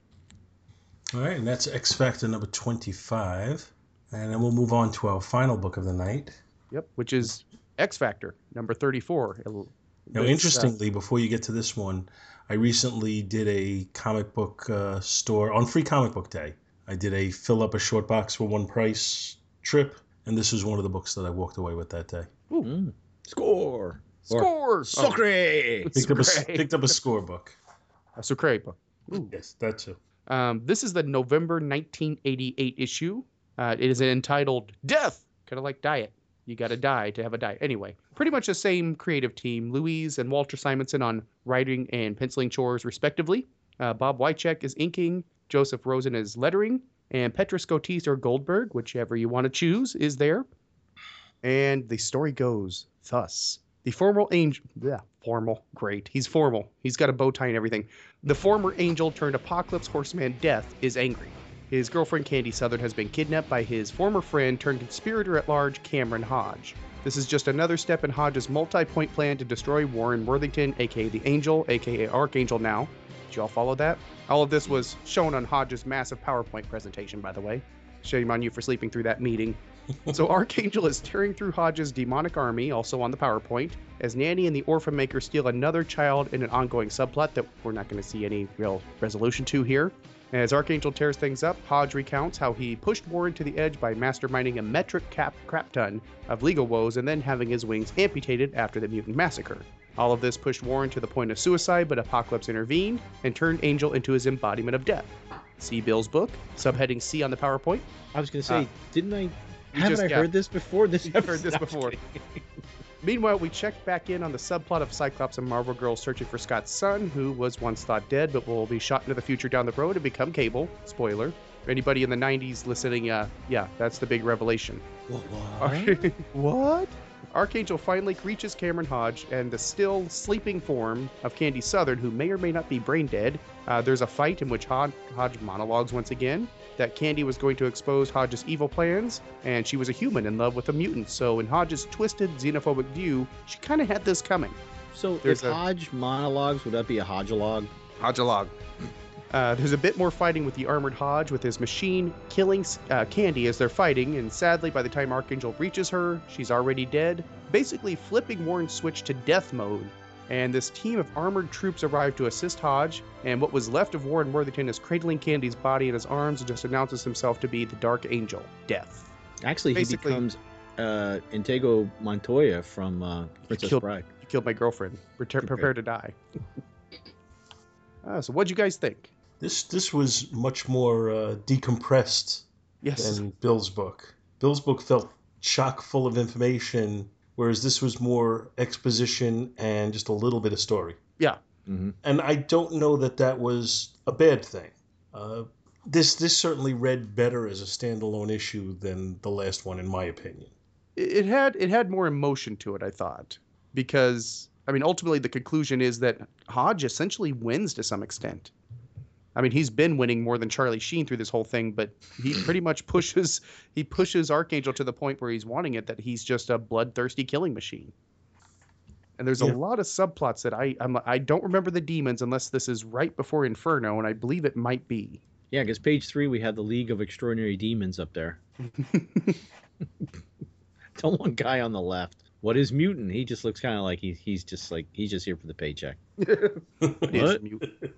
All right, and that's X Factor number 25. And then we'll move on to our final book of the night.
Yep, which is X Factor number 34. It'll-
Now,
uh,
interestingly, before you get to this one, I recently did a comic book uh, store on Free Comic Book Day. I did a fill up a short box for one price trip, and this was one of the books that I walked away with that day.
Mm. Score.
score.
Sacre.
Picked up a,
Sucre.
picked up a score book.
A Sucre book.
Yes, that too.
Um, this is the November 1988 issue. Uh, it is entitled Death, kind of like Diet. You got to die to have a diet. Anyway, pretty much the same creative team. Louise and Walter Simonson on writing and penciling chores, respectively. Uh, Bob Wiacek is inking. Joseph Rosen is lettering. And Petra Scotese or Goldberg, whichever you want to choose, is there. And the story goes thus. The formal angel, yeah, formal, great. He's formal. He's got a bow tie and everything. The former angel turned apocalypse horseman Death is angry. His girlfriend Candy Southern has been kidnapped by his former friend turned conspirator at large Cameron Hodge. This is just another step in Hodge's multi point plan to destroy Warren Worthington, aka the Angel, aka Archangel now. Did you all follow that? All of this was shown on Hodge's massive PowerPoint presentation, by the way. Shame on you for sleeping through that meeting. so Archangel is tearing through Hodge's demonic army, also on the PowerPoint, as Nanny and the Orphan Maker steal another child in an ongoing subplot that we're not going to see any real resolution to here. As Archangel tears things up, Hodge recounts how he pushed Warren to the edge by masterminding a metric cap crap ton of legal woes and then having his wings amputated after the mutant massacre. All of this pushed Warren to the point of suicide, but Apocalypse intervened and turned Angel into his embodiment of death. See Bill's book, subheading C on the PowerPoint.
I was gonna say,
Uh,
didn't I? Haven't
just-
I
yeah.
heard this before? This
You've heard this before. Meanwhile, we check back in on the subplot of Cyclops and Marvel Girl searching for Scott's son, who was once thought dead but will be shot into the future down the road and become Cable. Spoiler. For anybody in the 90s listening, uh, yeah, that's the big revelation.
What?
what? Archangel finally reaches Cameron Hodge and the still sleeping form of Candy Southern, who may or may not be brain dead. Uh, there's a fight in which Hodge, Hodge monologues once again that Candy was going to expose Hodge's evil plans, and she was a human in love with a mutant. So, in Hodge's twisted, xenophobic view, she kind of had this coming.
So
There's
if
a-
Hodge monologues, would that be a Hodgelog?
Hodgelog. Uh, there's a bit more fighting with the armored Hodge with his machine killing uh, Candy as they're fighting, and sadly, by the time Archangel reaches her, she's already dead, basically flipping Warren's switch to death mode. And this team of armored troops arrive to assist Hodge, and what was left of Warren Worthington is cradling Candy's body in his arms and just announces himself to be the Dark Angel, Death.
Actually,
Basically-
he becomes uh, Inigo Montoya from uh, Princess
killed-
Bride.
You killed my girlfriend.
Prepare.
prepare to die. uh, so, what'd you guys think?
This this was much more uh, decompressed
Yes.
than Bill's book. Bill's book felt chock full of information, whereas this was more exposition and just a little bit of story. Yeah.
hmm
And I don't know that that was a bad thing. Uh, this this certainly read better as a standalone issue than the last one, in my opinion.
it it had it had more emotion to it i thought because i mean ultimately the conclusion is that hodge essentially wins to some extent i mean he's been winning more than charlie sheen through this whole thing but he pretty much pushes he pushes archangel to the point where he's wanting it that he's just a bloodthirsty killing machine and there's
Yeah.
a lot of subplots that I I'm, I don't remember the demons unless this is right before Inferno, and I believe it might be.
Yeah, because page three we have the League of Extraordinary Demons up there. Tell one guy on the left. What is mutant? He just looks kind of like he, he's just like he's just here for the paycheck.
It is
What?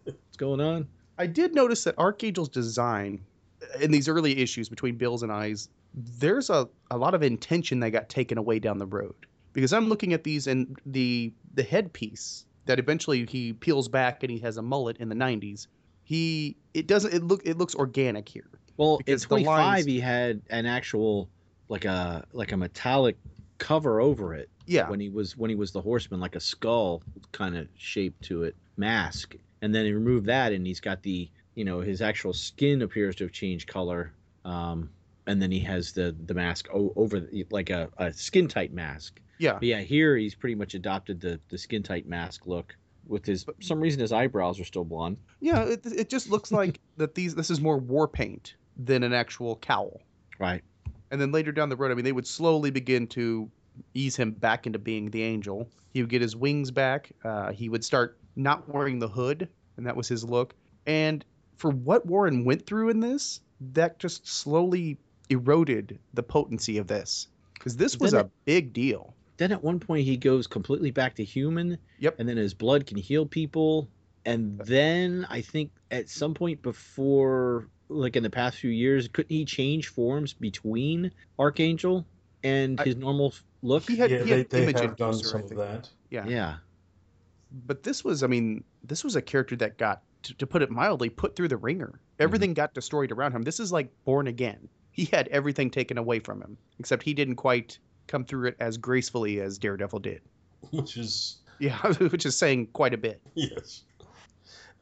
What's going on?
I did notice that Archangel's design uh, in these early issues between Bills and Eyes, there's a, a lot of intention that got taken away down the road. Because I'm looking at these and the the headpiece that eventually he peels back and he has a mullet in the 90s. He it doesn't it look it looks organic here.
Well, in 25
lines-
he had an actual like a like a metallic cover over it
Yeah.
when he was when he was the horseman like a skull kind of shape to it mask and then he removed that and he's got the you know his actual skin appears to have changed color um and then he has the the mask o- over the, like a, a skin tight mask
yeah.
but yeah here he's pretty much adopted the the skin tight mask look with his for some reason his eyebrows are still blonde
Yeah, it, it just looks like that these this is more war paint than an actual cowl.
right
And then later down the road, I mean, they would slowly begin to ease him back into being the angel. He would get his wings back. Uh, he would start not wearing the hood, and that was his look. And for what Warren went through in this, that just slowly eroded the potency of this. Because this was
Then
a big deal.
then at one point he goes completely back to human
Yep.
and then his blood can heal people and then i think at some point before like in the past few years couldn't he change forms between archangel and
I-
his normal look
He had,
yeah,
he
they,
had
they
image
have done
inducer, I
some of that.
Yeah.
yeah
But this was, I mean, this was a character that got, to, to put it mildly, put through the ringer. Everything got destroyed around him. This is like Born Again. He had everything taken away from him, except he didn't quite come through it as gracefully as Daredevil did.
which is
Yeah, which is saying quite a bit.
yes.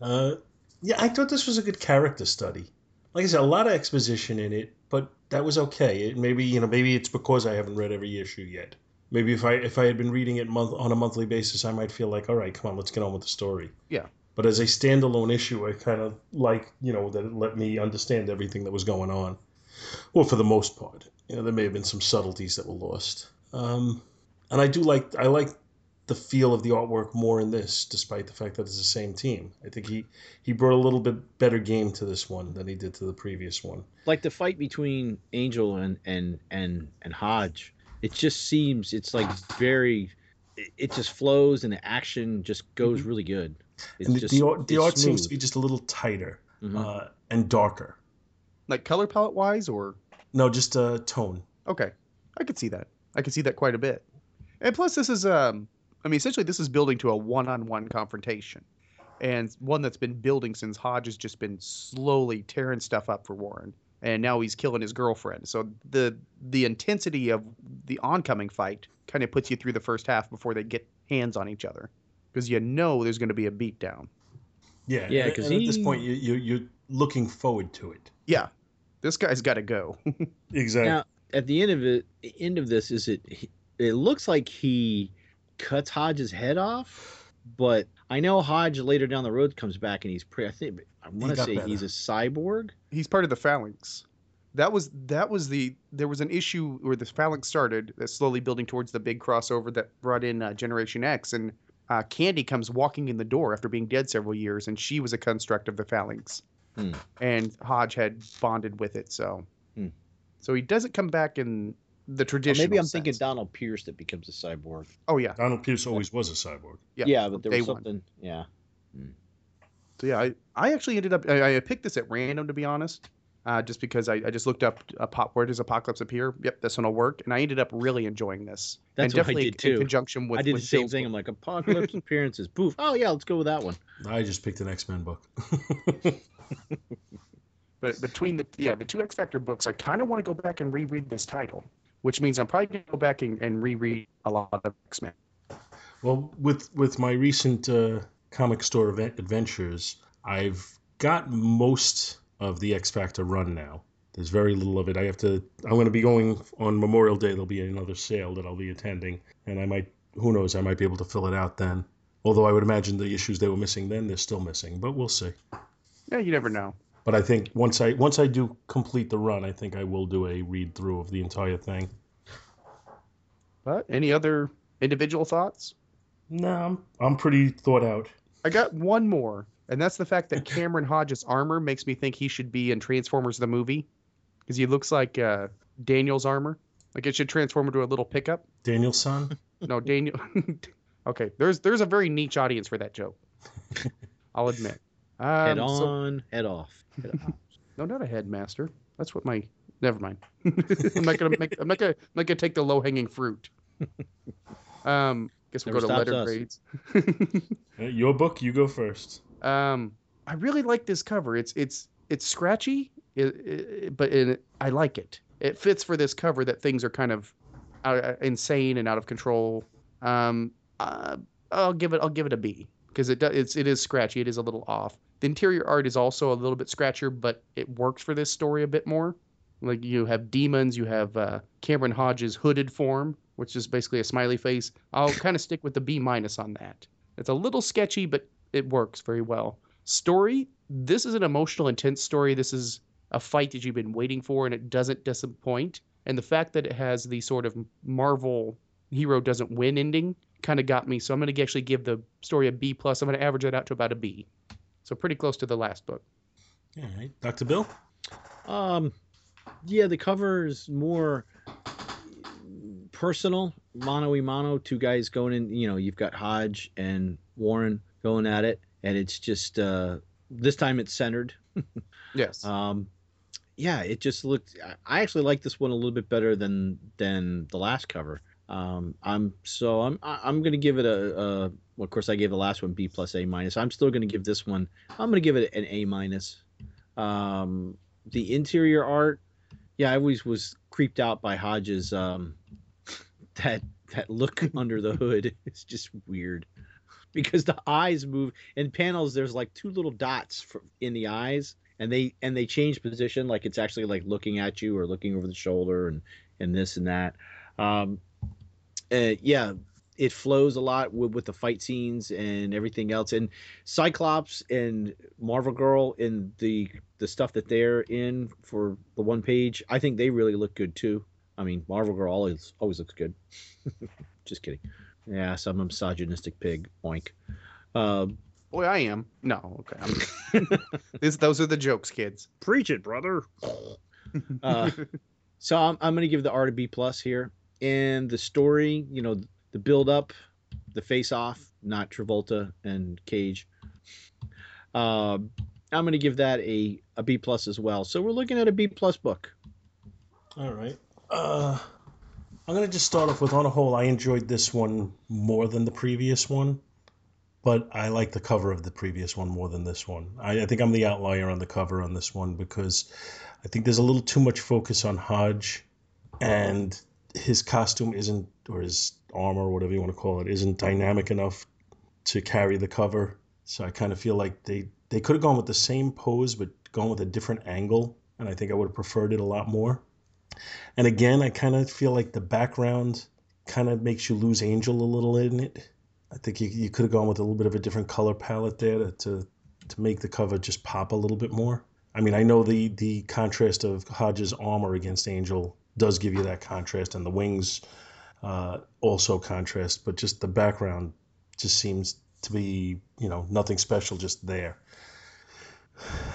Uh, yeah, I thought this was a good character study. Like I said, a lot of exposition in it, but that was okay. It maybe you know maybe it's because I haven't read every issue yet. Maybe if I if I had been reading it month on a monthly basis, I might feel like, all right, come on, let's get on with the story.
Yeah.
But as a standalone issue, I kind of like you know that it let me understand everything that was going on. Well, for the most part, you know, there may have been some subtleties that were lost. Um, and I do like I like the feel of the artwork more in this, despite the fact that it's the same team. I think he he brought a little bit better game to this one than he did to the previous one.
Like the fight between Angel and and and and Hodge, it just seems it's like very. it- It just flows and the action just goes really good. It's
and the,
just
the art, the
it's
art seems to be just a little tighter
Mhm.
uh, and darker.
Like color palette wise, or
No, just uh, tone.
okay, I could see that. I could see that quite a bit. And plus, this is um, I mean, essentially, this is building to a one-on-one confrontation, and one that's been building since Hodge has just been slowly tearing stuff up for Warren, and now he's killing his girlfriend. So the the intensity of the oncoming fight kind of puts you through the first half before they get hands on each other, because you know there's going to be a beatdown.
Yeah,
Yeah, 'cause
and at this point you, you you're looking forward to it.
Yeah, this guy's got to go.
Exactly.
Now, at the end of it, end of this, is it? It looks like he cuts Hodge's head off, but I know Hodge later down the road comes back and he's pretty. I think I want to say
better.
he's a cyborg.
He's part of the phalanx. That was that was the there was an issue where the phalanx started, that's slowly building towards the big crossover that brought in uh, Generation X, and uh, Candy comes walking in the door after being dead several years, and she was a construct of the phalanx,
Hmm.
and Hodge had bonded with it, so
Hmm.
so he doesn't come back in the
Or
traditional.
maybe I'm thinking
sense.
Donald Pierce that becomes a cyborg.
Oh yeah,
Donald Pierce always was a cyborg.
yeah,
Yeah, but there
day
was
one.
something. Yeah.
So yeah, I, I actually ended up I, I picked this at random to be honest, uh, just because I, I just looked up a pop where does apocalypse appear? Yep, this one will work, and I ended up really enjoying this.
That's
and
what I
definitely
did
in
too.
conjunction with
I did the same
Bill's
thing.
book.
I'm like apocalypse appearances. Poof. Oh yeah, let's go with that one.
I just picked an X Men book.
But between the yeah the two X Factor books, I kind of want to go back and reread this title.
which means I'm probably gonna go back and, and reread a lot of X Men.
well, with with my recent uh, comic store event adventures, I've got most of the X Factor run now. There's very little of it. I have to. I'm going to be going on Memorial Day. There'll be another sale that I'll be attending, and I might. Who knows? I might be able to fill it out then. Although I would imagine the issues they were missing then, they're still missing. But we'll see.
Yeah, you never know.
But I think once I once I do complete the run, I think I will do a read through of the entire thing.
But any other individual thoughts?
No, I'm I'm pretty thought out.
I got one more, and that's the fact that Cameron Hodges' armor makes me think he should be in Transformers the movie, because he looks like uh, Daniel's armor. Like it should transform into a little pickup.
Daniel's son?
No, Daniel. okay, there's there's a very niche audience for that joke. I'll admit. Um,
Head
so-
on, head off. Head off.
no, not a headmaster. That's what my. Never mind. I'm not gonna make. I'm not gonna. I'm not gonna take the low hanging fruit. Um. Guess we'll
Never
go to letter
us.
grades.
Uh, Your book, you go first.
Um, I really like this cover. It's it's it's scratchy, it, it, but it, I like it. It fits for this cover that things are kind of uh, insane and out of control. Um, uh, I'll give it I'll give it a B because it does it's it is scratchy. It is a little off. The interior art is also a little bit scratchier, but it works for this story a bit more. Like you have demons, you have uh, Cameron Hodges' hooded form, which is basically a smiley face. I'll kind of stick with the B minus on that. It's a little sketchy, but it works very well. Story, this is an emotional, intense story. This is a fight that you've been waiting for, and it doesn't disappoint. And the fact that it has the sort of Marvel hero doesn't win ending kind of got me. So I'm going to actually give the story a B plus. I'm going to average it out to about a B. So pretty close to the last book.
All right, Doctor Bill.
Um, yeah, the cover is more personal, mano y mano. Two guys going in. You know, you've got Hodge and Warren going at it, and it's just uh, this time it's centered.
Yes.
Um, yeah, it just looked. I- actually like this one a little bit better than than the last cover. Um, I'm so I'm I'm gonna give it a, a well, of course I gave the last one B plus A minus. I'm still gonna give this one. I'm gonna give it an A minus. Um, the interior art, yeah, I always was creeped out by Hodges' um, that that look under the hood is just weird. Because the eyes move in panels there's like two little dots for, in the eyes and they and they change position like it's actually like looking at you or looking over the shoulder and and this and that. Um uh, yeah it flows a lot with, with the fight scenes and everything else. And cyclops and marvel girl in the the stuff that they're in for the one page i think they really look good too i mean marvel girl always always looks good just kidding yeah some misogynistic pig oink um
Boy, I am. No, okay. I'm... this, those are the jokes, kids.
preach it brother uh, so I'm, I'm going to give the R to B plus here. And the story, you know, the build up, the face off, not Travolta and Cage. Um, I'm going to give that a, a B plus as well. So we're looking at a B plus book.
All right. Uh, I'm gonna just start off with on a whole, I enjoyed this one more than the previous one, but I like the cover of the previous one more than this one. I, I think I'm the outlier on the cover on this one because I think there's a little too much focus on Hodge, and his costume isn't, or his armor, or whatever you want to call it, isn't dynamic enough to carry the cover. So I kind of feel like they they could have gone with the same pose, but gone with a different angle, and I think I would have preferred it a lot more. And again, I kind of feel like the background kind of makes you lose Angel a little in it. I think you, you could have gone with a little bit of a different color palette there to, to to make the cover just pop a little bit more. I mean, I know the the contrast of Hodge's armor against Angel does give you that contrast, and the wings uh, also contrast, but just the background just seems to be you know nothing special, just there.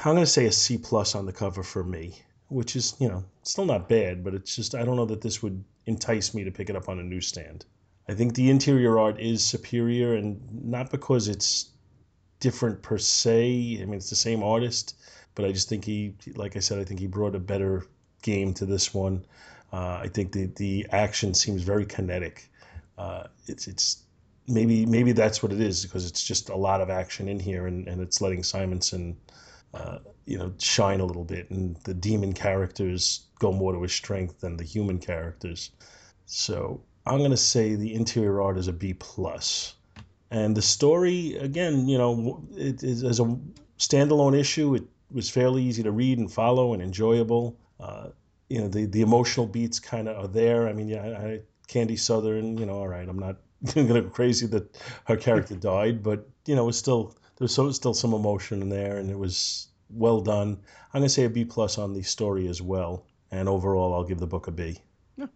I'm going to say a C plus on the cover for me, which is you know still not bad, but it's just I don't know that this would entice me to pick it up on a newsstand. I think the interior art is superior, and not because it's different per se. I mean, it's the same artist, but I just think he, like I said, I think he brought a better game to this one. Uh, I think the the action seems very kinetic. Uh, it's it's maybe maybe that's what it is because it's just a lot of action in here, and, and it's letting Simonson, uh, you know, shine a little bit, and the demon characters go more to his strength than the human characters. So I'm gonna say the interior art is a B plus, and the story again, you know, it is as a standalone issue. It was fairly easy to read and follow and enjoyable. Uh, you know, the the emotional beats kind of are there. I mean, yeah, I, Candy Southern, you know, all right, I'm not gonna go crazy that her character died, but you know, it's still there's so, still some emotion in there, and it was well done. I'm gonna say a B plus on the story as well, and overall, I'll give the book a B.
Yeah.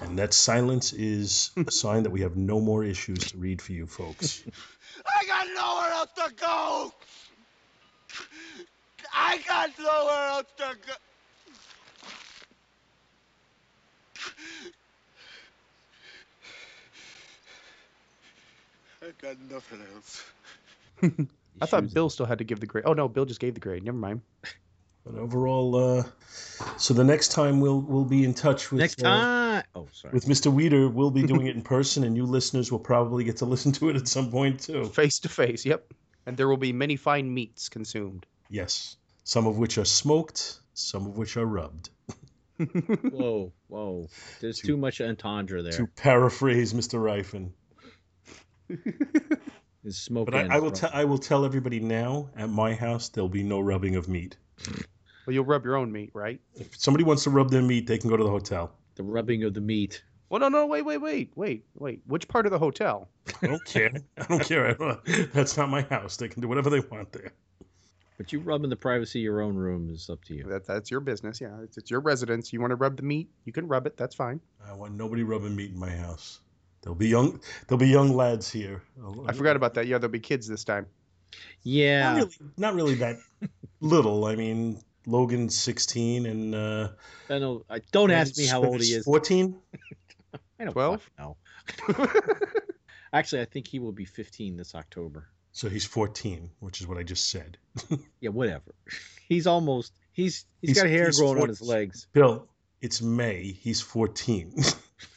And that silence is a sign that we have no more issues to read for you folks.
I got nowhere else to go. I got nowhere else to go. I got nothing else.
I thought Bill still had to give the grade. Oh no, Bill just gave the grade. Never mind.
But overall, uh, so the next time we'll we'll be in touch with
Next
uh,
time. Oh, sorry.
with Mr. Weeder. We'll be doing it in person, and you listeners will probably get to listen to it at some point too.
Face to face. Yep. And there will be many fine meats consumed.
Yes, some of which are smoked, some of which are rubbed.
Whoa, whoa. There's
To-
too much entendre there.
To paraphrase Mr. Rifen.
It's smoke.
But I, I will tell I will tell everybody now. At my house, there'll be no rubbing of meat.
Well, you'll rub your own meat, right?
If somebody wants to rub their meat, they can go to the hotel.
the rubbing of the meat.
Well, no, no, wait, wait, wait, wait, wait. Which part of the hotel?
I don't care. I don't care. I don't, that's not my house. They can do whatever they want there.
But you rub in the privacy of your own room is up to you.
That, that's your business. Yeah, it's, it's your residence. You want to rub the meat, you can rub it. That's fine.
I want nobody rubbing meat in my house. There'll be young. There'll be young lads here.
I forgot about that. Yeah, there'll be kids this time.
Yeah.
Not really, not really that little. I mean, Logan's 16 and uh,
I know. Don't ask me how old he is.
14.
I know.
12?
No. Actually, I think he will be 15 this October.
So he's 14, which is what I just said.
Yeah, whatever. He's almost. He's he's
He's-
got hair
he's
growing on his legs.
Bill, it's May. He's 14.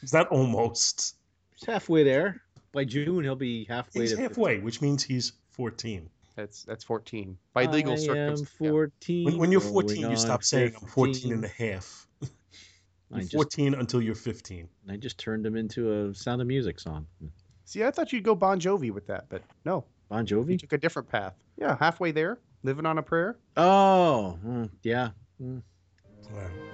it's not almost.
He's halfway there. By June, he'll be halfway.
He's
to
halfway, which means he's 14.
That's that's 14 by legal
I am
circumstances.
14.
When, when you're 14, you
on
stop saying I'm 14 and a half.
I just,
14 until you're 15.
I just turned him into a Sound of Music song.
See, I thought you'd go Bon Jovi with that, but no,
Bon Jovi
you
Jovi?
took a different path. Yeah, halfway there, living on a prayer.
Oh, mm, yeah. Mm.
Wow.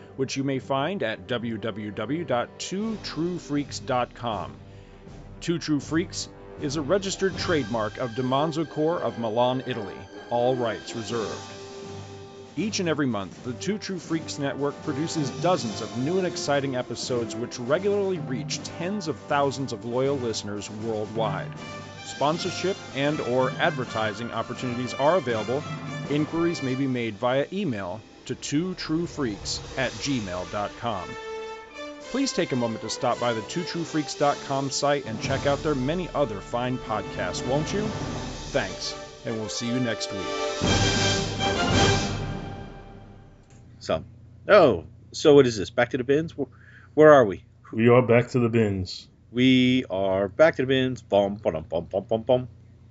which you may find at www.twotruefreaks.com. Two True Freaks is a registered trademark of DiManzo Corps of Milan, Italy, all rights reserved. Each and every month, the Two True Freaks Network produces dozens of new and exciting episodes which regularly reach tens of thousands of loyal listeners worldwide. Sponsorship and or advertising opportunities are available. Inquiries may be made via email to twotruefreaks at gmail.com. Please take a moment to stop by the twotruefreaks.com site and check out their many other fine podcasts, won't you? Thanks, and we'll see you next week.
So, oh, so what is this? Back to the bins? Where, where are we?
We are back to the bins.
We are back to the bins. Bum, bum, bum, bum, bum, bum.